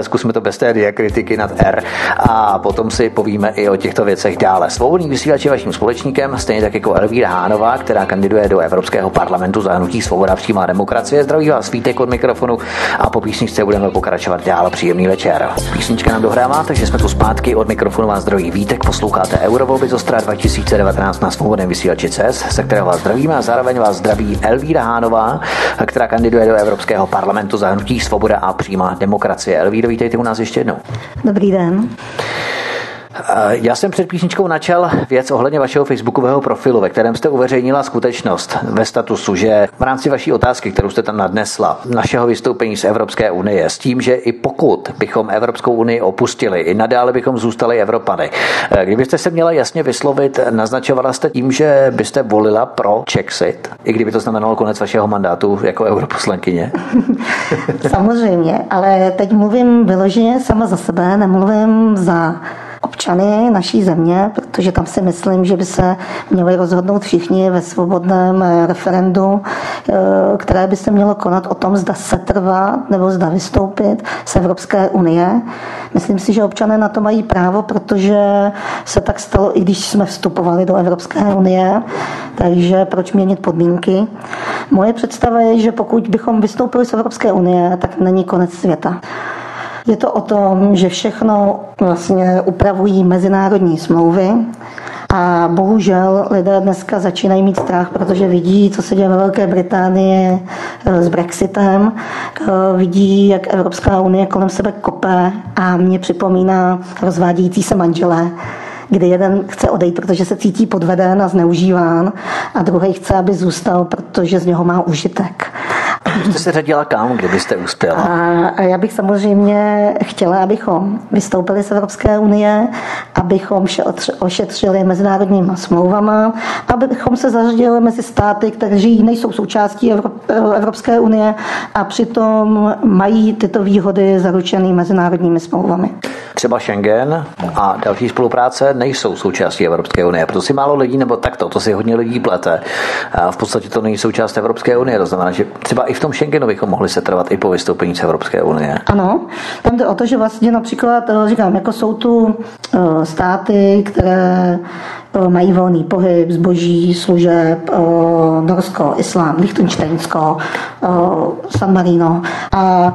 Zkusme to bez té diakritiky nad R. A potom si povíme i o těchto věcech dále. Svobodný vysílač je vaším společníkem, stejně tak jako Elvíra Hánová, která kandiduje do Evropského parlamentu za hnutí Svoboda přímá demokracie. Zdraví vás Vítek od mikrofonu a po písničce budeme pokračovat dál. Příjemný večer. Písnička nám dohrává, takže jsme tu zpátky od mikrofonu vás zdraví Vítek. Posloucháte Eurovolby z Ostra 2019 na svobodném vysílači CES, se kterého vás zdravíme a zároveň vás zdraví Elvíra Hánová, která kandiduje do Evropského parlamentu za hnutí Svoboda a přímá demokracie. Elvíro, vítejte u nás ještě jednou.
Dobrý den.
Já jsem před písničkou načal věc ohledně vašeho facebookového profilu, ve kterém jste uveřejnila skutečnost ve statusu, že v rámci vaší otázky, kterou jste tam nadnesla, našeho vystoupení z Evropské unie, s tím, že i pokud bychom Evropskou unii opustili, i nadále bychom zůstali Evropany. Kdybyste se měla jasně vyslovit, naznačovala jste tím, že byste volila pro Czexit, i kdyby to znamenalo konec vašeho mandátu jako europoslankyně?
Samozřejmě, ale teď mluvím vyloženě sama za sebe, nemluvím za občany naší země, protože tam si myslím, že by se měli rozhodnout všichni ve svobodném eh, referendu, eh, které by se mělo konat o tom, zda se trvat nebo zda vystoupit z Evropské unie. Myslím si, že občané na to mají právo, protože se tak stalo, i když jsme vstupovali do Evropské unie, takže proč měnit podmínky? Moje představa je, že pokud bychom vystoupili z Evropské unie, tak není konec světa. Je to o tom, že všechno vlastně upravují mezinárodní smlouvy A bohužel lidé dneska začínají mít strach, protože vidí, co se děje ve Velké Británii s Brexitem, vidí, jak Evropská unie kolem sebe kope a mě připomíná rozvádějící se manželé kdy jeden chce odejít, protože se cítí podveden a zneužíván a druhý chce, aby zůstal, protože z něho má užitek.
Jste se řadila kam, kdybyste uspěla?
A já bych samozřejmě chtěla, abychom vystoupili z Evropské unie, abychom se ošetřili mezinárodníma smlouvama, abychom se zařadili mezi státy, které nejsou součástí Evropské unie a přitom mají tyto výhody zaručené mezinárodními smlouvami.
Třeba Schengen a další spolupráce nejsou součástí Evropské unie. Proto si málo lidí, nebo takto, to si hodně lidí plete. A v podstatě to není součást Evropské unie. To znamená, že třeba i v tom Schengenu bychom mohli se trvat i po vystoupení z Evropské unie.
Ano, tam jde o to, že vlastně například, eh, říkám, jako jsou tu eh, státy, které mají volný pohyb zboží, služeb, eh, Norsko, Islám, Lichtensteinsko, eh, San Marino. A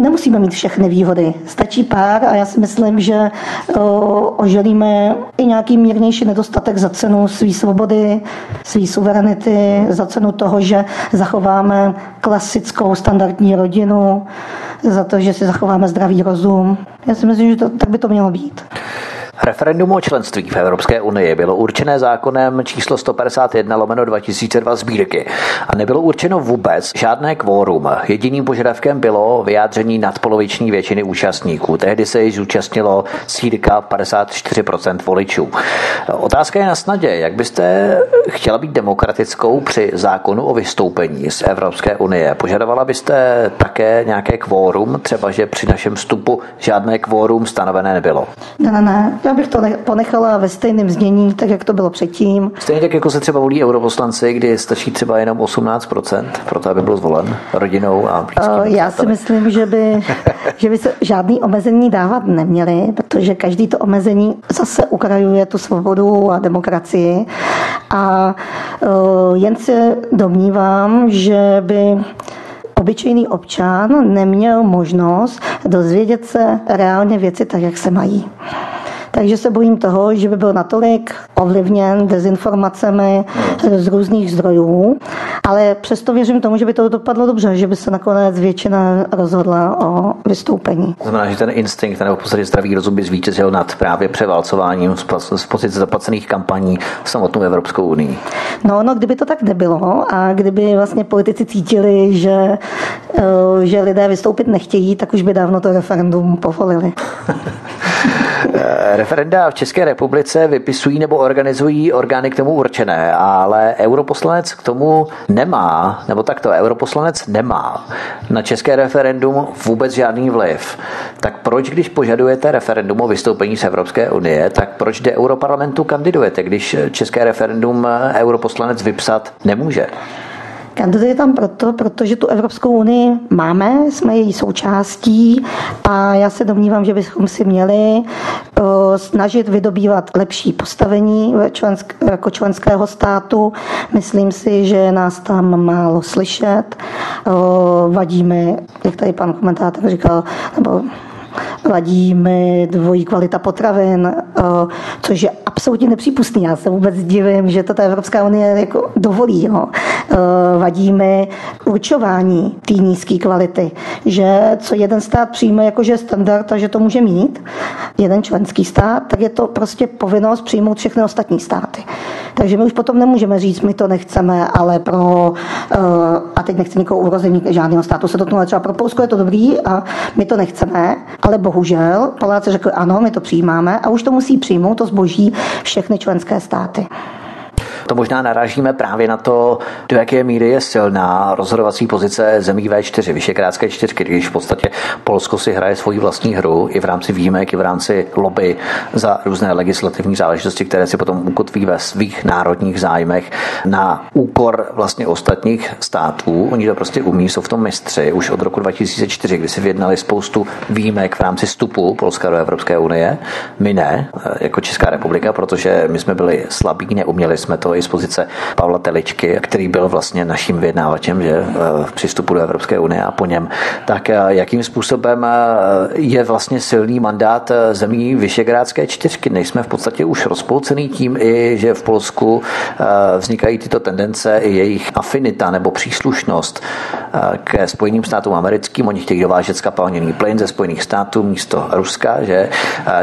nemusíme mít všechny výhody. Stačí pár a já si myslím, že oželíme i nějaký mírnější nedostatek za cenu své svobody, své suverenity, za cenu toho, že zachováme klasickou standardní rodinu, za to, že si zachováme zdravý rozum. Já si myslím, že to, tak by to mělo být.
Referendum o členství v Evropské unii bylo určené zákonem číslo 151 lomeno 2002 sbírky a nebylo určeno vůbec žádné kvórum. Jediným požadavkem bylo vyjádření nadpoloviční většiny účastníků. Tehdy se již zúčastnilo círka 54% voličů. Otázka je na snadě. Jak byste chtěla být demokratickou při zákonu o vystoupení z Evropské unie? Požadovala byste také nějaké kvórum, třeba že při našem vstupu žádné kvórum stanovené nebylo?
Ne, ne, ne. Já bych to ponechala ve stejném znění, tak jak to bylo předtím.
Stejně tak, jako se třeba volí europoslanci, kdy stačí třeba jenom 18% pro to, aby byl zvolen rodinou a
blízkým. Já si myslím, že by, že by se žádný omezení dávat neměly, protože každý to omezení zase ukrajuje tu svobodu a demokracii. A jen se domnívám, že by obyčejný občan neměl možnost dozvědět se reálně věci tak, jak se mají. Takže se bojím toho, že by byl natolik ovlivněn dezinformacemi z různých zdrojů, ale přesto věřím tomu, že by to dopadlo dobře, že by se nakonec většina rozhodla o vystoupení.
Znamená, že ten instinkt nebo v podstatě zdravý rozum by zvítězil nad právě převálcováním z pozice zaplacených kampaní samotnou Evropskou unii.
No, no, kdyby to tak nebylo a kdyby vlastně politici cítili, že, eh, že lidé vystoupit nechtějí, tak už by dávno to referendum povolili.
Referenda v České republice vypisují nebo organizují orgány k tomu určené, ale europoslanec k tomu nemá, nebo takto, europoslanec nemá na české referendum vůbec žádný vliv. Tak proč, když požadujete referendum o vystoupení z Evropské unie, tak proč do europarlamentu kandidujete, když české referendum europoslanec vypsat nemůže?
Kandiduje tam proto, protože tu Evropskou unii máme, jsme její součástí a já se domnívám, že bychom si měli snažit vydobývat lepší postavení jako členského státu. Myslím si, že nás tam málo slyšet. Vadí mi, jak tady pan komentátor říkal, nebo vadí mi dvojí kvalita potravin, což je absolutně nepřípustný. Já se vůbec divím, že to ta Evropská unie jako dovolí. Jo. Vadí mi určování té nízké kvality, že co jeden stát přijme jakože standard a že to může mít, jeden členský stát, tak je to prostě povinnost přijmout všechny ostatní státy. Takže my už potom nemůžeme říct, my to nechceme, ale pro, a teď nechci nikoho urození žádného státu se dotknout, třeba pro Polsko je to dobrý a my to nechceme, ale bohužel Poláci řekli ano, my to přijímáme a už to musí přijmout to zboží všechny členské státy.
To možná narážíme právě na to, do jaké míry je silná rozhodovací pozice zemí V4, Vyšekrátské čtyřky, když v podstatě Polsko si hraje svoji vlastní hru i v rámci výjimek, i v rámci lobby za různé legislativní záležitosti, které si potom ukotví ve svých národních zájmech na úkor vlastně ostatních států. Oni to prostě umí, jsou v tom mistři už od roku 2004, kdy si vyjednali spoustu výjimek v rámci vstupu Polska do Evropské unie. My ne, jako Česká republika, protože my jsme byli slabí, neuměli jsme to i z pozice Pavla Teličky, který byl vlastně naším vyjednávačem že, v přístupu do Evropské unie a po něm. Tak jakým způsobem je vlastně silný mandát zemí Vyšegrádské čtyřky? Nejsme v podstatě už rozpolcený tím i, že v Polsku vznikají tyto tendence i jejich afinita nebo příslušnost ke Spojeným státům americkým. Oni chtějí dovážet skapalněný plyn ze Spojených států místo Ruska, že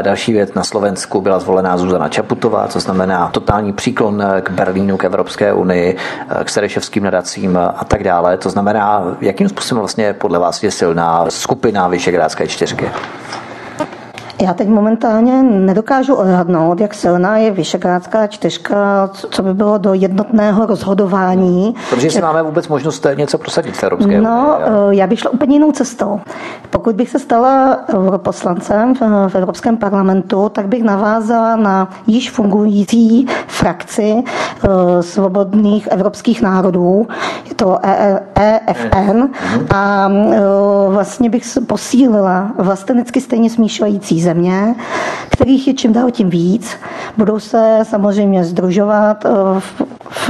další věc na Slovensku byla zvolená Zuzana Čaputová, co znamená totální příklon k Berlínu, k Evropské unii, k Sereševským nadacím a tak dále. To znamená, jakým způsobem vlastně podle vás je silná skupina Vyšegrádské čtyřky?
Já teď momentálně nedokážu odhadnout, jak silná je Vyšegrádská čtyřka, co by bylo do jednotného rozhodování.
Protože si máme vůbec možnost něco prosadit v Evropské
No, unii, já bych šla úplně jinou cestou. Pokud bych se stala europoslancem v Evropském parlamentu, tak bych navázala na již fungující frakci eh, svobodných evropských národů, je to EFN, e a eh, vlastně bych posílila vlastenecky stejně smýšlející země, kterých je čím dál tím víc. Budou se samozřejmě združovat eh, v,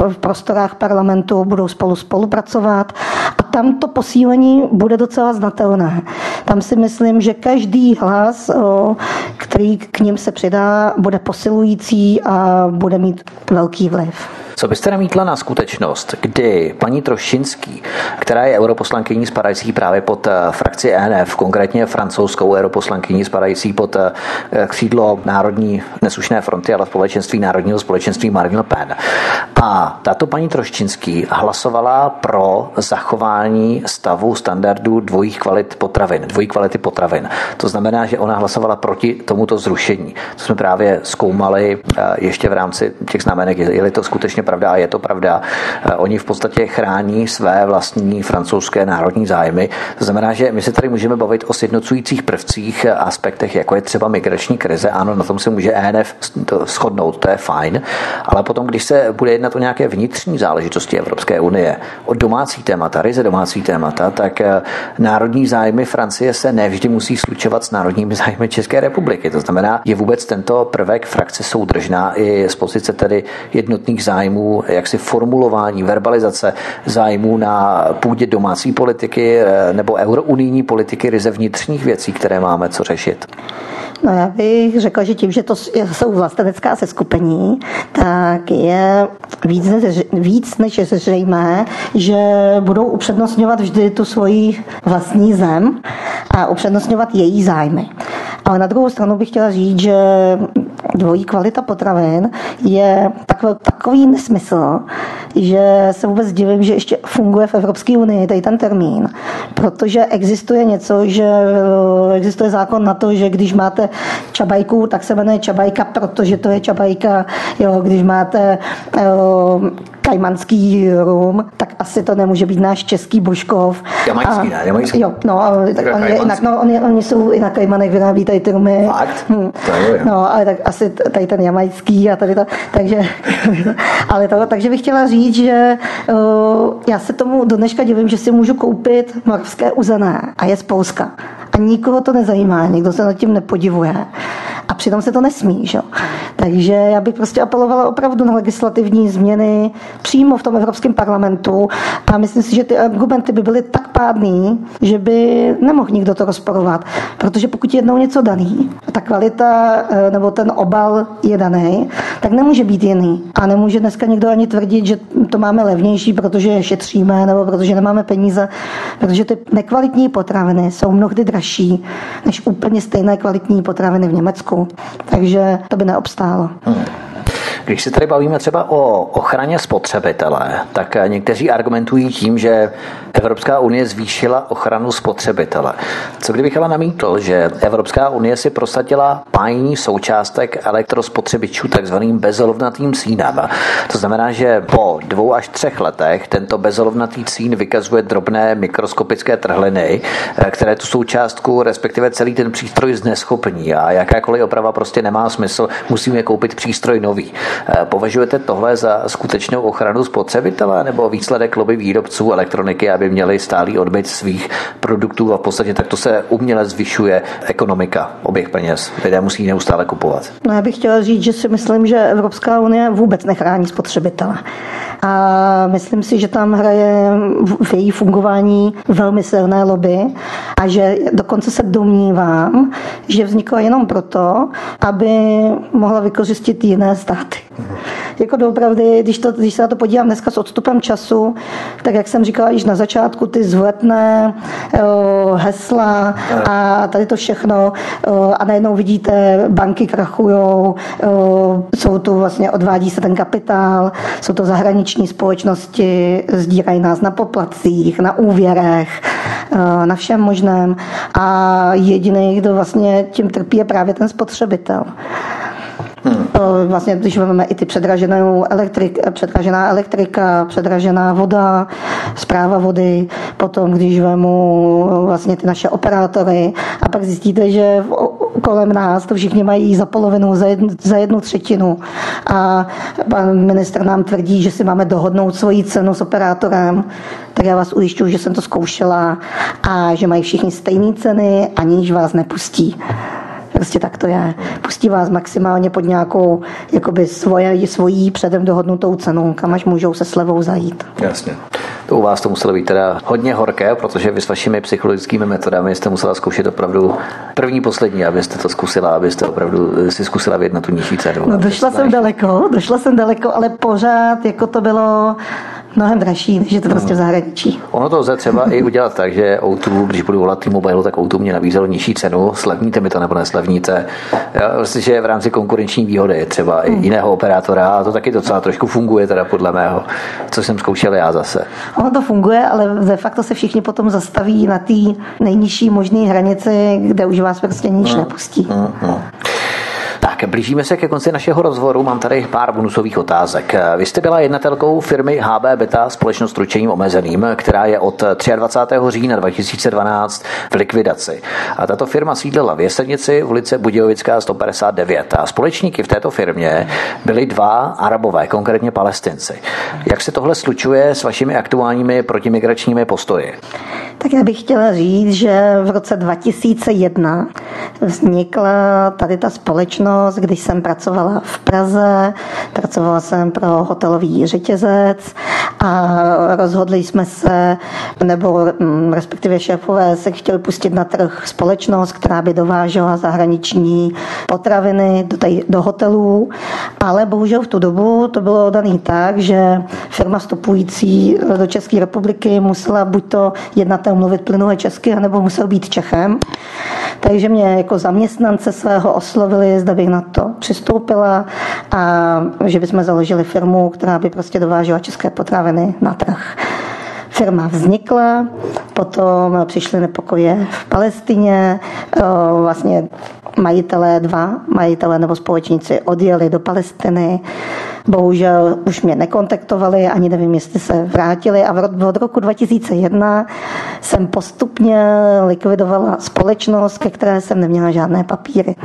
v prostorách parlamentu, budou spolu spolupracovat a tam to posílení bude docela znatelné. Tam si myslím, že každý hlas, eh, který k ním se přidá, bude posilující a bude mít velký vliv.
Co byste namítla na skutečnost, kdy paní Trošinský, která je europoslankyní spadající právě pod eh, frakci ENF, konkrétně francouzskou europoslankyní spadající pod eh, křídlo Národní neslušné fronty, ale společenství Národního společenství Marine Le Pen. A tato paní Troščinský hlasovala pro zachování stavu standardů dvojích kvalit potravin, dvojí kvality potravin. To znamená, že ona hlasovala proti tomuto zrušení. To jsme právě zkoumali eh, ještě v rámci těch znamenek, je-li to skutečně pravda a je to pravda. Eh, oni v podstatě chrání své vlastní francouzské národní zájmy. To znamená, že my se tady můžeme bavit o sjednocujících prvcích, aspektech, jako je třeba migrační krize. Ano, na tom se může ENF shodnout, to je fajn. Ale potom, když se bude jednat o nějaké vnitřní záležitosti Evropské unie, o domácí témata, ryze domácí témata, tak eh, národní zájmy Francie se nevždy musí slučovat s národními zájmy České republiky. To znamená, je vůbec tento prvek frakce soudržná i z pozice tedy jednotných zájmů zájmů, jaksi formulování, verbalizace zájmů na půdě domácí politiky eh, nebo eurounijní politiky ryze vnitřních věcí, které máme co řešit?
No já bych řekla, že tím, že to jsou vlastenecká seskupení, tak je víc než, víc než zřejmé, že budou upřednostňovat vždy tu svoji vlastní zem a upřednostňovat její zájmy. Ale na druhou stranu bych chtěla říct, že dvojí kvalita potravin je takový, takový nesmysl, že se vůbec divím, že ještě funguje v Evropské unii tady ten termín, protože existuje něco, že eh, existuje zákon na to, že když máte čabajku, tak se jmenuje čabajka, protože to je čabajka, jo, když máte jo, eh, kajmanský rum, tak asi to nemůže být náš český Božkov.
Jamajský, ne? Jamajský.
Jo, no, tak on je, jinak, no, oni, oni jsou i na Kajmanech vyrábí tady ty rumy.
Fakt? Hm. Je,
no, ale tak asi tady ten jamajský a tady to, takže, ale to, takže bych chtěla říct, že uh, já se tomu do dneška divím, že si můžu koupit moravské uzené a je z Polska. A nikoho to nezajímá, nikdo se nad tím nepodivuje. Přitom se to nesmí. Že? Takže já bych prostě apelovala opravdu na legislativní změny přímo v tom Evropském parlamentu a myslím si, že ty argumenty by byly tak pádný, že by nemohl nikdo to rozporovat. Protože pokud je jednou něco daný, ta kvalita eh, nebo ten obal je daný, tak nemůže být jiný. A nemůže dneska někdo ani tvrdit, že to máme levnější, protože šetříme nebo protože nemáme peníze, protože ty nekvalitní potraviny jsou mnohdy dražší než úplně stejné kvalitní potraviny v Německu. Takže to by neobstálo. Hmm.
Když se tady bavíme třeba o ochraně spotřebitele, tak někteří argumentují tím, že Evropská unie zvýšila ochranu spotřebitele. Co kdybych ale namítl, že Evropská unie si prosadila pájní součástek elektrospotřebičů takzvaným bezolovnatým cínem. To znamená, že po dvou až třech letech tento bezolovnatý cín vykazuje drobné mikroskopické trhliny, které tu součástku, respektive celý ten přístroj zneschopní a jakákoliv oprava prostě nemá smysl, musíme koupit přístroj nový. Eh, považujete tohle za skutečnou ochranu spotřebitele nebo výsledek lobby výrobců elektroniky, aby měli stálý odbyt svých produktů a v podstatě takto se uměle zvyšuje ekonomika, oběh peněz. Lidé musí neustále kupovat.
No já bych chtěla říct, že si myslím, že Evropská unie vůbec nechrání spotřebitele. A myslím si, že tam hraje v její fungování velmi silné lobby a že dokonce se domnívám, že vznikla jenom proto, aby mohla vykořistit jiné státy. Jako doopravdy, když, to, když se na to podívám dneska s odstupem času, tak jak jsem říkala již na začátku, ty zletné hesla a tady to všechno a najednou vidíte, banky krachujou, jsou tu vlastně, odvádí se ten kapitál, jsou to zahraniční společnosti, sdírají nás na poplatcích, na úvěrech, na všem možném a jediný, kdo vlastně tím trpí, je právě ten spotřebitel. Hmm. Vlastně, když vezmeme i ty předraženou elektrik, předražená elektrika, předražená voda, zpráva vody, potom když vemu vlastně ty naše operátory a pak zjistíte, že kolem nás to všichni mají za polovinu, za jednu, za jednu třetinu a pan minister nám tvrdí, že si máme dohodnout svoji cenu s operátorem, tak já vás ujišťuji, že jsem to zkoušela a že mají všichni stejné ceny, aniž vás nepustí. Prostě tak to je. Pustí vás maximálně pod nějakou jakoby svoje, svojí předem dohodnutou cenu, kam až můžou se slevou zajít.
Jasně. To u vás to muselo být teda hodně horké, protože vy s vašimi psychologickými metodami jste musela zkoušet opravdu první, poslední, abyste to zkusila, abyste opravdu si zkusila na tu nižší cenu.
No, došla jsem daleko, došla jsem daleko, ale pořád jako to bylo mnohem dražší, než je to prostě v zahraničí.
Ono to lze třeba i udělat tak, že O2, když budu volat T-Mobile, tak O2 mě nabízelo nižší cenu, slevníte mi to nebo neslevníte. Já, vlastně, že v rámci konkurenční výhody třeba i hmm. jiného operátora a to taky docela trošku funguje teda podle mého, co jsem zkoušel já zase.
Ono to funguje, ale de facto se všichni potom zastaví na té nejnižší možné hranici, kde už vás prostě níž hmm. nepustí. Hmm. Hmm.
Tak, blížíme se ke konci našeho rozhovoru. Mám tady pár bonusových otázek. Vy jste byla jednatelkou firmy HB Beta společnost ručením omezeným, která je od 23. října 2012 v likvidaci. A tato firma sídlila v Jesednici v ulice Budějovická 159. A společníky v této firmě byli dva arabové, konkrétně palestinci. Jak se tohle slučuje s vašimi aktuálními protimigračními postoji?
Tak já bych chtěla říct, že v roce 2001 vznikla tady ta společnost, když jsem pracovala v Praze, pracovala jsem pro hotelový řetězec a rozhodli jsme se, nebo mm, respektive šéfové se chtěli pustit na trh společnost, která by dovážela zahraniční potraviny do, tady, do hotelů, ale bohužel v tu dobu to bylo daný tak, že firma vstupující do České republiky musela buď to jednatel mluvit plynule česky, nebo musel být Čechem. Takže mě jako zaměstnance svého oslovili, zda bych na to přistoupila a že bychom založili firmu, která by prostě dovážela české potraviny na trh. Firma vznikla, potom přišly nepokoje v Palestině, vlastně majitelé dva, majitelé nebo společníci odjeli do Palestiny, bohužel už mě nekontaktovali, ani nevím, jestli se vrátili. A od roku 2001 jsem postupně likvidovala společnost, ke které jsem neměla žádné papíry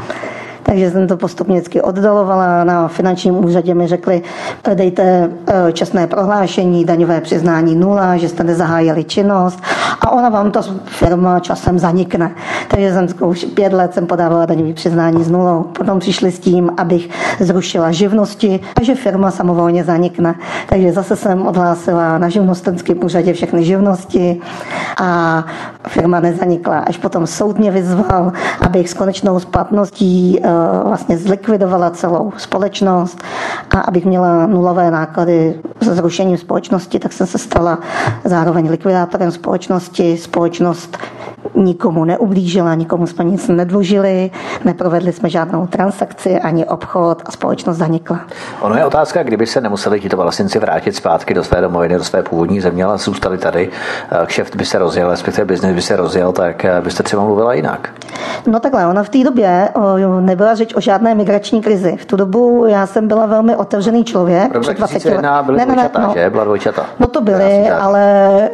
takže jsem to postupně oddalovala. Na finančním úřadě mi řekli, dejte eh, čestné prohlášení, daňové přiznání nula, že jste nezahájili činnost a ona vám to firma časem zanikne. Takže jsem už pět let jsem podávala daňové přiznání s nulou. Potom přišli s tím, abych zrušila živnosti a že firma samovolně zanikne. Takže zase jsem odhlásila na živnostenském úřadě všechny živnosti a firma nezanikla. Až potom soud mě vyzval, abych s konečnou splatností eh, vlastně zlikvidovala celou společnost a abych měla nulové náklady se zrušením společnosti, tak jsem se stala zároveň likvidátorem společnosti. Společnost nikomu neublížila, nikomu jsme nic nedlužili, neprovedli jsme žádnou transakci ani obchod a společnost zanikla.
Ono je otázka, kdyby se nemuseli tito vlastníci vrátit zpátky do své domoviny, do své původní země, ale zůstali tady, eh, kšeft by se rozjel, respektive biznis by se rozjel, tak eh, byste třeba mluvila jinak.
No takhle, ona v té době nebyla řeč o žádné migrační krizi. V tu dobu já jsem byla velmi otevřený člověk.
Rok 2001 byly ne, ne, dvojčata, no, že? Byla dvojčata.
No to byly, ale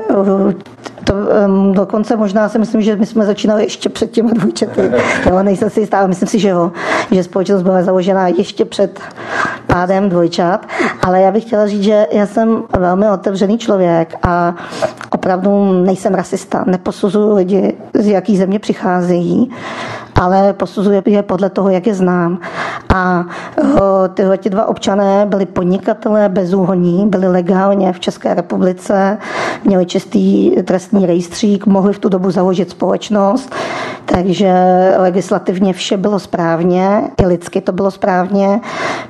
to, um, dokonce možná si myslím, že my jsme začínali ještě před těmi dvojčaty. jo, nejsem si jistá, myslím si, že jo, že společnost byla založena ještě před pádem dvojčat, ale já bych chtěla říct, že já jsem velmi otevřený člověk a opravdu nejsem rasista. Neposuzuju lidi, z jaký země přicházejí ale posuzuje je podle toho, jak je znám. A tyhle ti dva občané byli podnikatelé bezúhoní, byli legálně v České republice, měli čistý trestní rejstřík, mohli v tu dobu založit společnost, takže legislativně vše bylo správně, i lidsky to bylo správně,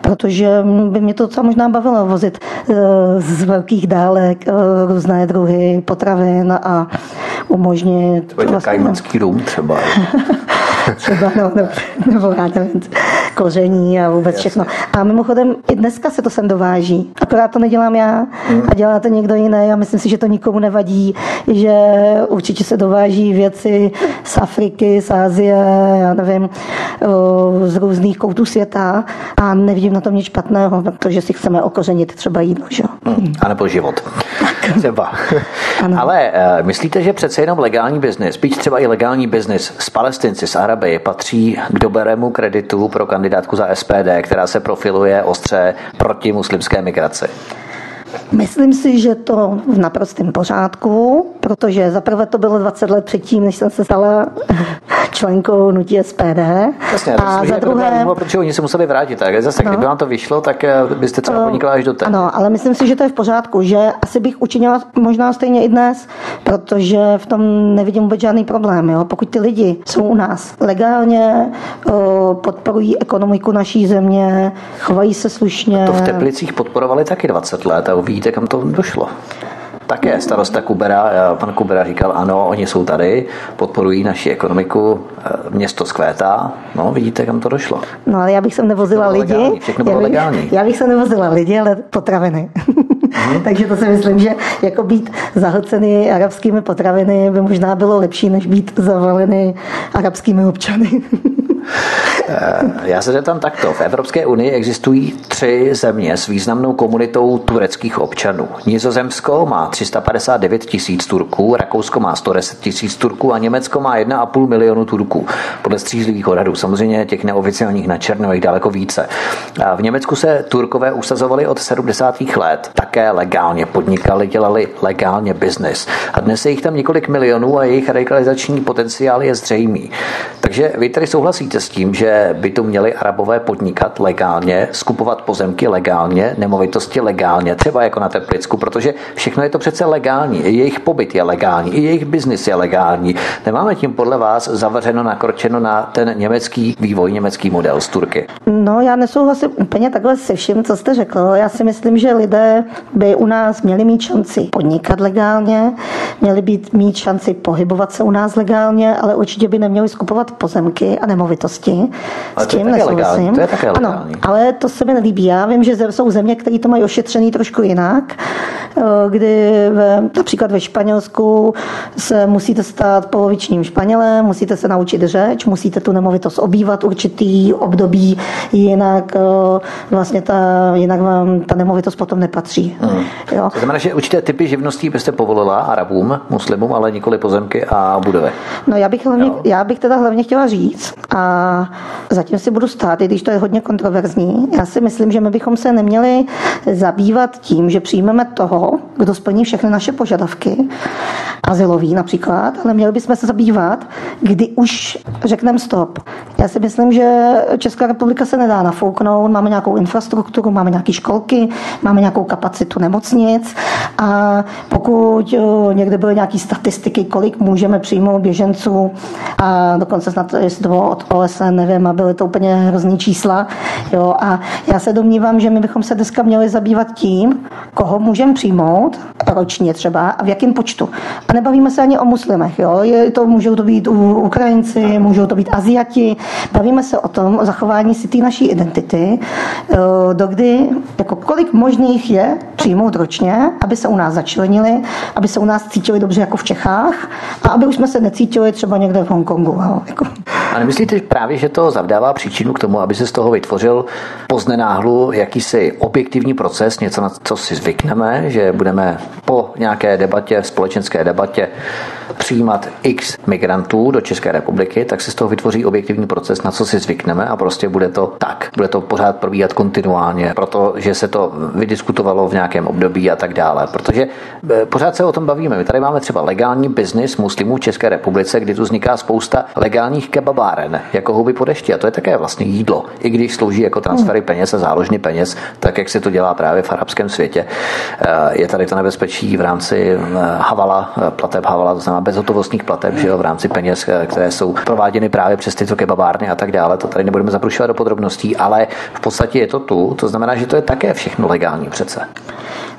protože by mě to docela možná bavilo vozit e, z velkých dálek e, různé druhy potravin a umožnit...
To je vlastně, rum třeba.
třeba, no, no, nebo já nevím, koření a vůbec Jasně. všechno. A mimochodem i dneska se to sem dováží. Akorát to nedělám já a dělá to někdo jiný a myslím si, že to nikomu nevadí, že určitě se dováží věci z Afriky, z Ázie, já nevím, z různých koutů světa a nevidím na tom nic špatného, protože si chceme okořenit třeba jídlo. Že?
Hmm. A nebo život. Třeba. Ano. Ale uh, myslíte, že přece jenom legální biznis, spíš třeba i legální biznis s palestinci, s Araby, patří k dobrému kreditu pro kandidátku za SPD, která se profiluje ostře proti muslimské migraci?
Myslím si, že to v naprostém pořádku, protože zaprvé to bylo 20 let předtím, než jsem se stala členkou nutí SPD.
Jasně, a za druhé... Problém, protože oni se museli vrátit, tak zase, no. kdyby vám to vyšlo, tak eh, byste třeba podnikla až do té.
Ano, ale myslím si, že to je v pořádku, že asi bych učinila možná stejně i dnes, protože v tom nevidím vůbec žádný problém. Jo? Pokud ty lidi jsou u nás legálně, podporují ekonomiku naší země, chovají se slušně.
To v Teplicích podporovali taky 20 let a vidíte, kam to došlo. Také starosta Kubera, pan Kubera říkal, ano, oni jsou tady, podporují naši ekonomiku, eh, město zkvétá, no vidíte, kam to došlo.
No ale já bych sem nevozila lidi.
Legální, všechno bylo
já bych,
legální.
Já bych se nevozila lidi, ale potraviny. Mm. Takže to si myslím, že jako být zahlcený arabskými potraviny by možná bylo lepší, než být zavalený arabskými občany.
Eh, já se zeptám takto. V Evropské unii existují tři země s významnou komunitou tureckých občanů. Nizozemsko má 359 tisíc Turků, Rakousko má 110 tisíc Turků a Německo má 1,5 milionu Turků. Podle střízlivých odhadů. Samozřejmě těch neoficiálních na černo je daleko více. V Německu se Turkové usazovali od 70. let. Také legálně podnikali, dělali legálně biznis. A dnes je jich tam několik milionů a jejich radikalizační potenciál je zřejmý. Takže vy tady souhlasíte s tím, že by tu měli arabové podnikat legálně, skupovat pozemky legálně, nemovitosti legálně, třeba jako na Teplicku, protože všechno je to přece legální. I jejich pobyt je legální, i jejich biznis je legální. Nemáme tím podle vás zavřeno, nakročeno na ten německý vývoj, německý model z Turky?
No, já nesouhlasím úplně takhle se vším, co jste řekl. Já si myslím, že lidé by u nás měli mít šanci podnikat legálně, měli být mít šanci pohybovat se u nás legálně, ale určitě by neměli skupovat pozemky a nemovitosti.
Ale s tím nesouhlasím. To je také
ano, ale to se mi nelíbí. Já vím, že jsou země, které to mají ošetřený trošku jinak, eh, kdy například ve Španělsku se musíte stát polovičním Španělem, musíte se naučit řeč, musíte tu nemovitost obývat určitý období, jinak eh, vlastně ta, jinak vám ta nemovitost potom nepatří. Hmm.
Jo. To znamená, že určité typy živností byste povolila Arabům, muslimům, ale nikoli pozemky a budovy.
No já bych, hlavně, já bych teda hlavně chtěla říct a zatím si budu stát, i když to je hodně kontroverzní. Já si myslím, že my bychom se neměli zabývat tím, že přijmeme toho, kdo splní všechny naše požadavky, azylový například, ale měli bychom se zabývat, kdy už řekneme stop. Já si myslím, že Česká republika se nedá nafouknout, máme nějakou infrastrukturu, máme nějaké školky, máme nějakou kapacitu nemocnic a pokud někde byly nějaké statistiky, kolik můžeme přijmout běženců a dokonce snad, jestli to bylo od OSN, nevím, a byly to úplně hrozný čísla. Jo, a já se domnívám, že my bychom se dneska měli zabývat tím, koho můžeme přijmout ročně třeba a v jakém počtu. A nebavíme se ani o muslimech. Jo? Je to, můžou to být Ukrajinci, můžou to být Aziati. Bavíme se o tom, o zachování si té naší identity, dokdy, jako kolik možných je přijmout ročně, aby se u nás začlenili, aby se u nás cítili dobře jako v Čechách a aby už jsme se necítili třeba někde v Hongkongu. Jo? Jako.
A nemyslíte právě, že to zavdává příčinu k tomu, aby se z toho vytvořil poznenáhlu jakýsi objektivní proces, něco, na co si zvykneme, že budeme po nějaké debatě, společenské debatě přijímat x migrantů do České republiky, tak se z toho vytvoří objektivní proces, na co si zvykneme a prostě bude to tak. Bude to pořád probíhat kontinuálně, protože se to vydiskutovalo v nějakém období a tak dále. Protože eh, pořád se o tom bavíme. My tady máme třeba legální biznis muslimů v České republice, kdy tu vzniká spousta legálních kebabáren, jako houby po dešti. A to je také vlastně jídlo. I když slouží jako transfery peněz a záložny peněz, tak jak se to dělá právě v arabském světě. Eh, je tady to nebezpečí v rámci eh, havala, plateb havala, to znamená bezhotovostních plateb, že jo, v rámci peněz, které jsou prováděny právě přes tyto kebabárny a tak dále. To tady nebudeme zaprušovat do podrobností, ale v podstatě je to tu. To znamená, že to je také všechno legální přece.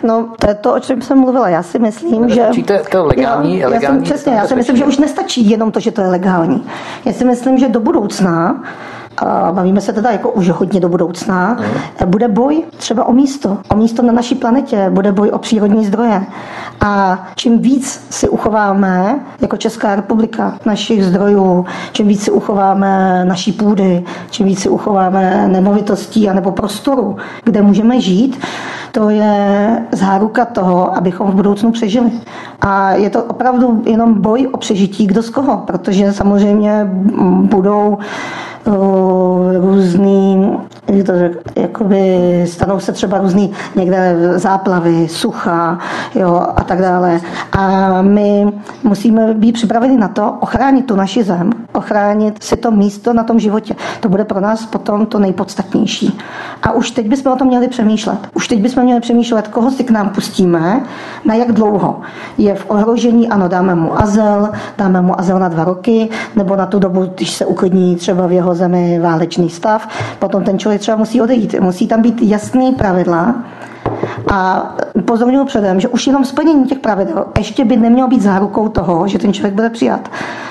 No, to je to, o čem jsem mluvila. Já si myslím, že...
to legální,
já,
legální,
já jsem, přesně, já si myslím, že už nestačí jenom to, že to je legální. Já si myslím, že do budoucna bavíme se teda jako už hodně do budoucna, mm. bude boj třeba o místo, o místo na naší planetě, bude boj o přírodní zdroje. A čím víc si uchováme jako Česká republika našich zdrojů, čím víc si uchováme naší půdy, čím víc si uchováme nemovitostí anebo prostoru, kde můžeme žít, to je záruka toho, abychom v budoucnu přežili. A je to opravdu jenom boj o přežití kdo z koho, protože samozřejmě budou různý, jak to řek, jakoby stanou se třeba různý někde záplavy, sucha jo, a tak dále. A my musíme být připraveni na to ochránit tu naši zem, ochránit si to místo na tom životě. To bude pro nás potom to nejpodstatnější. A už teď bychom o tom měli přemýšlet. Už teď bychom měli přemýšlet, koho si k nám pustíme, na jak dlouho. Je v ohrožení, ano, dáme mu azyl, dáme mu azyl na dva roky, nebo na tu dobu, když se uklidní třeba v jeho zemi válečný stav, potom ten člověk třeba musí odejít. Musí tam být jasný pravidla, a upozorňuji předem, že už jenom splnění těch pravidel ještě by nemělo být zárukou toho, že ten člověk bude přijat.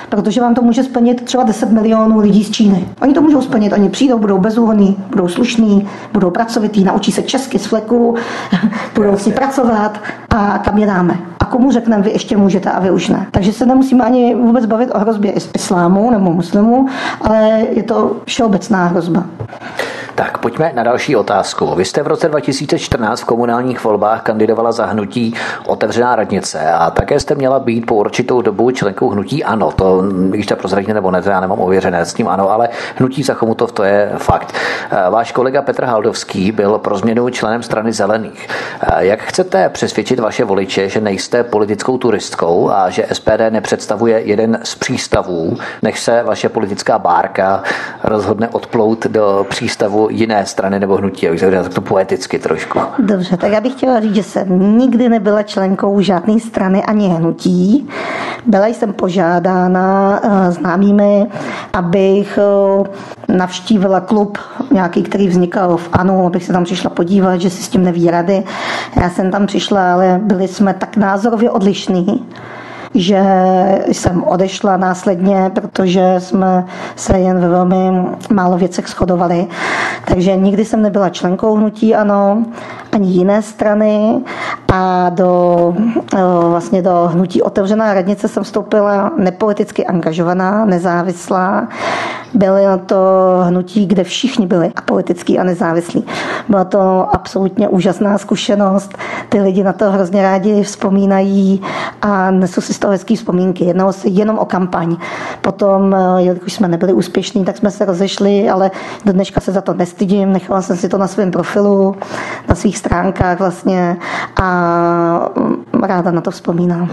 Protože vám to může splnit třeba 10 milionů lidí z Číny. Oni to můžou splnit, oni přijdou, budou bezúhonní, budou slušní, budou pracovitý, naučí se česky z fleku, budou si pracovat a kam je dáme. Komu řekneme, vy ještě můžete a vy už ne. Takže se nemusíme ani vůbec bavit o hrozbě islámu nebo muslimů, ale je to všeobecná hrozba.
Tak pojďme na další otázku. Vy jste v roce 2014 v komunálních volbách kandidovala za hnutí Otevřená radnice a také jste měla být po určitou dobu členkou hnutí ANO. To, když to prozradíte nebo ne, to já nemám ověřené s tím ano, ale hnutí za Chomutov to je fakt. Eh, váš kolega Petr Haldovský byl pro změnu členem strany zelených. Eh, jak chcete přesvědčit vaše voliče, že nejste politickou turistkou a že SPD nepředstavuje jeden z přístavů, než se vaše politická bárka rozhodne odplout do přístavu jiné strany nebo hnutí, abych tak to poeticky trošku.
Dobře, tak já bych chtěla říct, že jsem nikdy nebyla členkou žádné strany ani hnutí. Byla jsem požádána uh, známými, abych uh, navštívila klub nějaký, který vznikal v ANU, abych se tam přišla podívat, že si s tím neví rady. Já jsem tam přišla, ale byli jsme tak názorově odlišní, že jsem odešla následně, protože jsme se jen ve velmi málo věcech shodovali. Takže nikdy jsem nebyla členkou hnutí ANO, ani jiné strany a do, vlastně do hnutí Otevřená radnice jsem vstoupila nepoliticky angažovaná, nezávislá. Bylo to hnutí, kde všichni byli politický a nezávislí. Byla to absolutně úžasná zkušenost. Ty lidi na to hrozně rádi vzpomínají a nesou si z toho hezký vzpomínky. Jednalo se jenom o kampaň. Potom, jelikož jsme nebyli úspěšní, tak jsme se rozešli, ale do dneška se za to nestydím. Nechala jsem si to na svém profilu, na svých stránkách vlastně a ráda na to vzpomínám.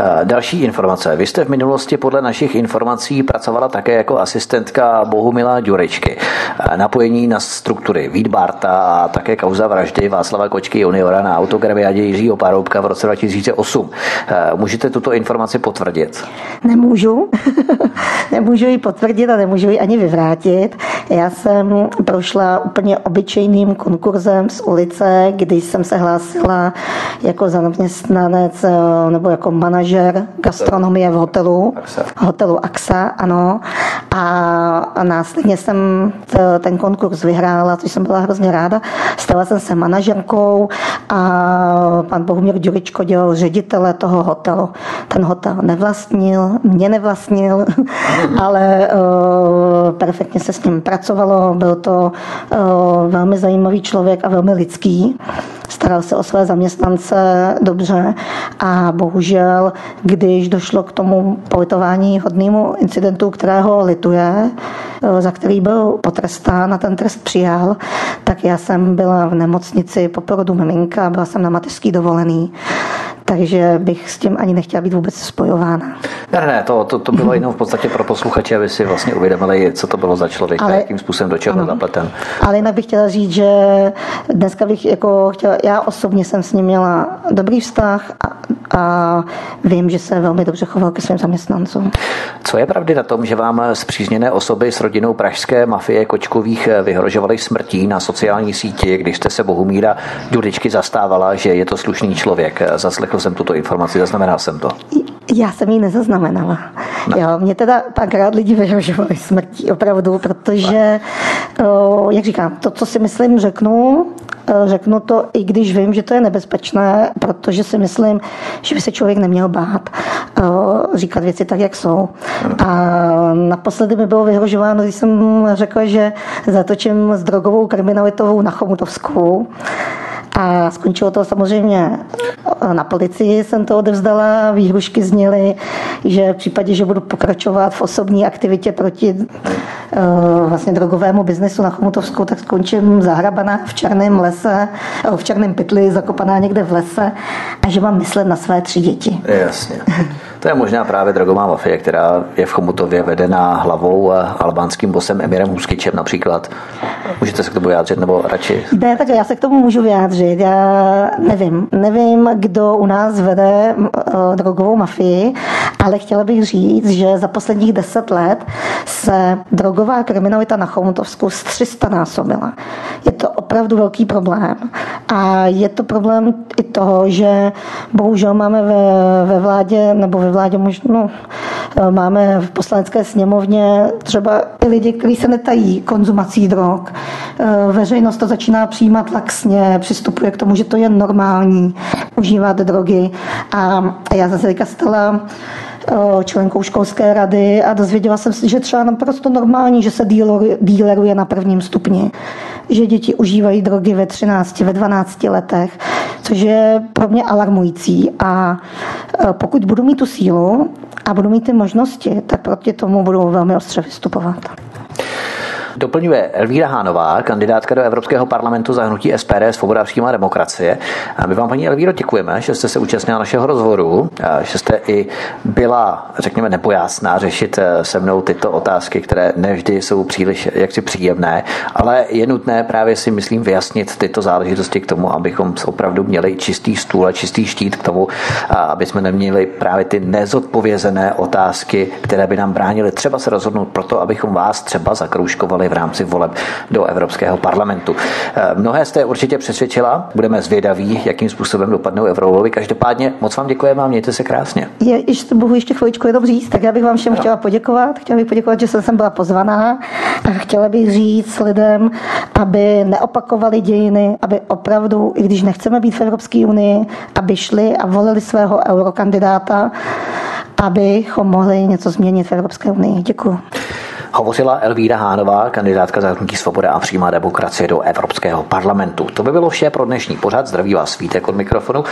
Eh, další informace. Vy jste v minulosti podle našich informací pracovala také jako asistentka Bohumila Ďurečky. Eh, napojení na struktury Vídbarta a také kauza vraždy Václava Kočky juniora na autograviádě Jiřího Paroubka v roce 2008. Eh, můžete tuto informaci potvrdit?
Nemůžu. nemůžu ji potvrdit a nemůžu ji ani vyvrátit. Já jsem prošla úplně obyčejným konkurzem z ulice, kdy jsem se hlásila jako zaměstnanec nebo jako manažer manažer gastronomie v hotelu, Axa. hotelu AXA, ano. a následně jsem ten konkurs vyhrála, což jsem byla hrozně ráda. Stala jsem se manažerkou a pan Bohumír Ďuričko dělal ředitele toho hotelu. Ten hotel nevlastnil, mě nevlastnil, ale uh, perfektně se s ním pracovalo. Byl to uh, velmi zajímavý člověk a velmi lidský. Staral se o své zaměstnance dobře a bohužel, když došlo k tomu politování hodnému incidentu, kterého lituje, uh, za který byl potrestán a ten trest přijal, tak já jsem byla v nemocnici po porodu miminka, byla jsem na mateřský dovolený takže bych s tím ani nechtěla být vůbec spojována.
Ne, ne, to, to, to bylo jenom v podstatě pro posluchače, aby si vlastně uvědomili, co to bylo za člověk Ale, a jakým způsobem do čeho byl zapleten.
Ale jinak bych chtěla říct, že dneska bych jako chtěla, já osobně jsem s ním měla dobrý vztah a, a vím, že se velmi dobře choval ke svým zaměstnancům.
Co je pravdy na tom, že vám zpřízněné osoby s rodinou pražské mafie Kočkových vyhrožovaly smrtí na sociální síti, když jste se Bohumíra Dudičky zastávala, že je to slušný člověk? Zaslechl jsem tuto informaci, zaznamenal jsem to.
Já jsem ji nezaznamenala. No. Jo, mě teda párkrát lidi vyhrožovali smrtí, opravdu, protože, o, jak říkám, to, co si myslím, řeknu, řeknu to, i když vím, že to je nebezpečné, protože si myslím, že by se člověk neměl bát říkat věci tak, jak jsou. A naposledy mi bylo vyhrožováno, když jsem řekla, že zatočím s drogovou kriminalitou na Chomutovskou. A skončilo to samozřejmě na policii, jsem to odevzdala, výhrušky zněly, že v případě, že budu pokračovat v osobní aktivitě proti uh, vlastně drogovému biznesu na Chomutovskou, tak skončím zahrabaná v černém lese, eh, v černém pytli, zakopaná někde v lese a že mám myslet na své tři děti.
Jasně. To je možná právě drogová mafie, která je v Chomutově vedená hlavou a albánským bosem Emirem Huskyčem například. Můžete se k tomu vyjádřit, nebo radši?
Ne, tak já se k tomu můžu vyjádřit. Já nevím. Nevím, kdo u nás vede uh, drogovou mafii, ale chtěla bych říct, že za posledních deset let se drogová kriminalita na Chomutovsku z 300 násobila. Je to opravdu velký problém. A je to problém i toho, že bohužel máme ve, ve vládě nebo ve vládě možno no, máme v poslanecké sněmovně třeba i lidi, kteří se netají konzumací drog. Eh, veřejnost to začíná přijímat laxně, přistupuje k tomu, že to je normální užívat drogy. A já zase teďka stala eh, členkou školské rady a dozvěděla jsem se, že třeba naprosto normální, že se díleruje na prvním stupni že děti užívají drogy ve 13, ve 12 letech, což je pro mě alarmující. A e, pokud budu mít tu sílu a budu mít ty možnosti, tak proti tomu budu velmi ostře vystupovat.
Doplňuje Elvíra Hánová, kandidátka do Evropského parlamentu za hnutí SPD Svoboda přímá demokracie. A my vám, paní Elvíro, děkujeme, že jste se účastnila našeho rozhovoru, že jste i byla, řekněme, nepojásná řešit eh, se mnou tyto otázky, které nevždy jsou příliš jaksi příjemné, ale je nutné právě si, myslím, vyjasnit tyto záležitosti k tomu, abychom opravdu měli čistý stůl a čistý štít k tomu, aby jsme neměli právě ty nezodpovězené otázky, které by nám bránily třeba se rozhodnout proto, abychom vás třeba zakroužkovali v rámci voleb do Evropského parlamentu. Eh, mnohé jste určitě přesvědčila, budeme zvědaví, jakým způsobem dopadnou eurovolby. Každopádně moc vám děkujeme a mějte se krásně.
Je, ještě bohu ještě chviličku jenom říct, tak já bych vám všem no. chtěla poděkovat. Chtěla bych poděkovat, že jsem sem byla pozvaná a chtěla bych říct lidem, aby neopakovali dějiny, aby opravdu, i když nechceme být v Evropské unii, aby šli a volili svého eurokandidáta, abychom mohli něco změnit v Evropské unii. Děkuji.
Hovořila Elvíra Hánová, kandidátka za hnutí Svoboda a přímá demokracie do Evropského parlamentu. To by bylo vše pro dnešní pořad. Zdraví vás Svítek od mikrofonu.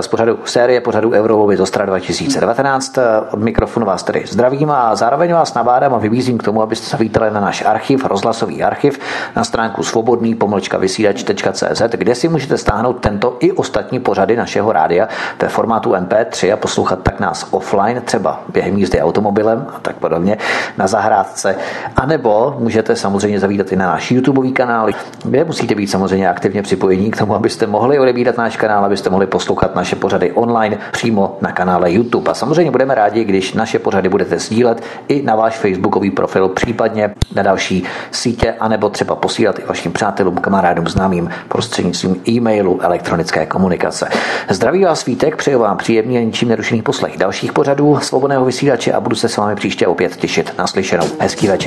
Z pořadu série pořadu Eurovolby z Ostra 2019. Od mikrofonu vás tedy zdravím a zároveň vás nabádám a vybízím k tomu, abyste zavítali na náš archiv, rozhlasový archiv, na stránku svobodný pomlčka vysílač.cz, kde si můžete stáhnout tento i ostatní pořady našeho rádia ve formátu MP3 a poslouchat tak nás offline, třeba během jízdy automobilem a tak podobně, na zahrádce a nebo můžete samozřejmě zavídat i na náš YouTube kanál, kde musíte být samozřejmě aktivně připojení k tomu, abyste mohli odebírat náš kanál, abyste mohli poslouchat naše pořady online přímo na kanále YouTube. A samozřejmě budeme rádi, když naše pořady budete sdílet i na váš facebookový profil, případně na další sítě, anebo třeba posílat i vašim přátelům, kamarádům, známým prostřednictvím e-mailu, elektronické komunikace. Zdraví vás svítek, přeju vám příjemný a ničím nerušený poslech dalších pořadů svobodného vysílače a budu se s vámi příště opět těšit. Naslyšenou. Hezký večer.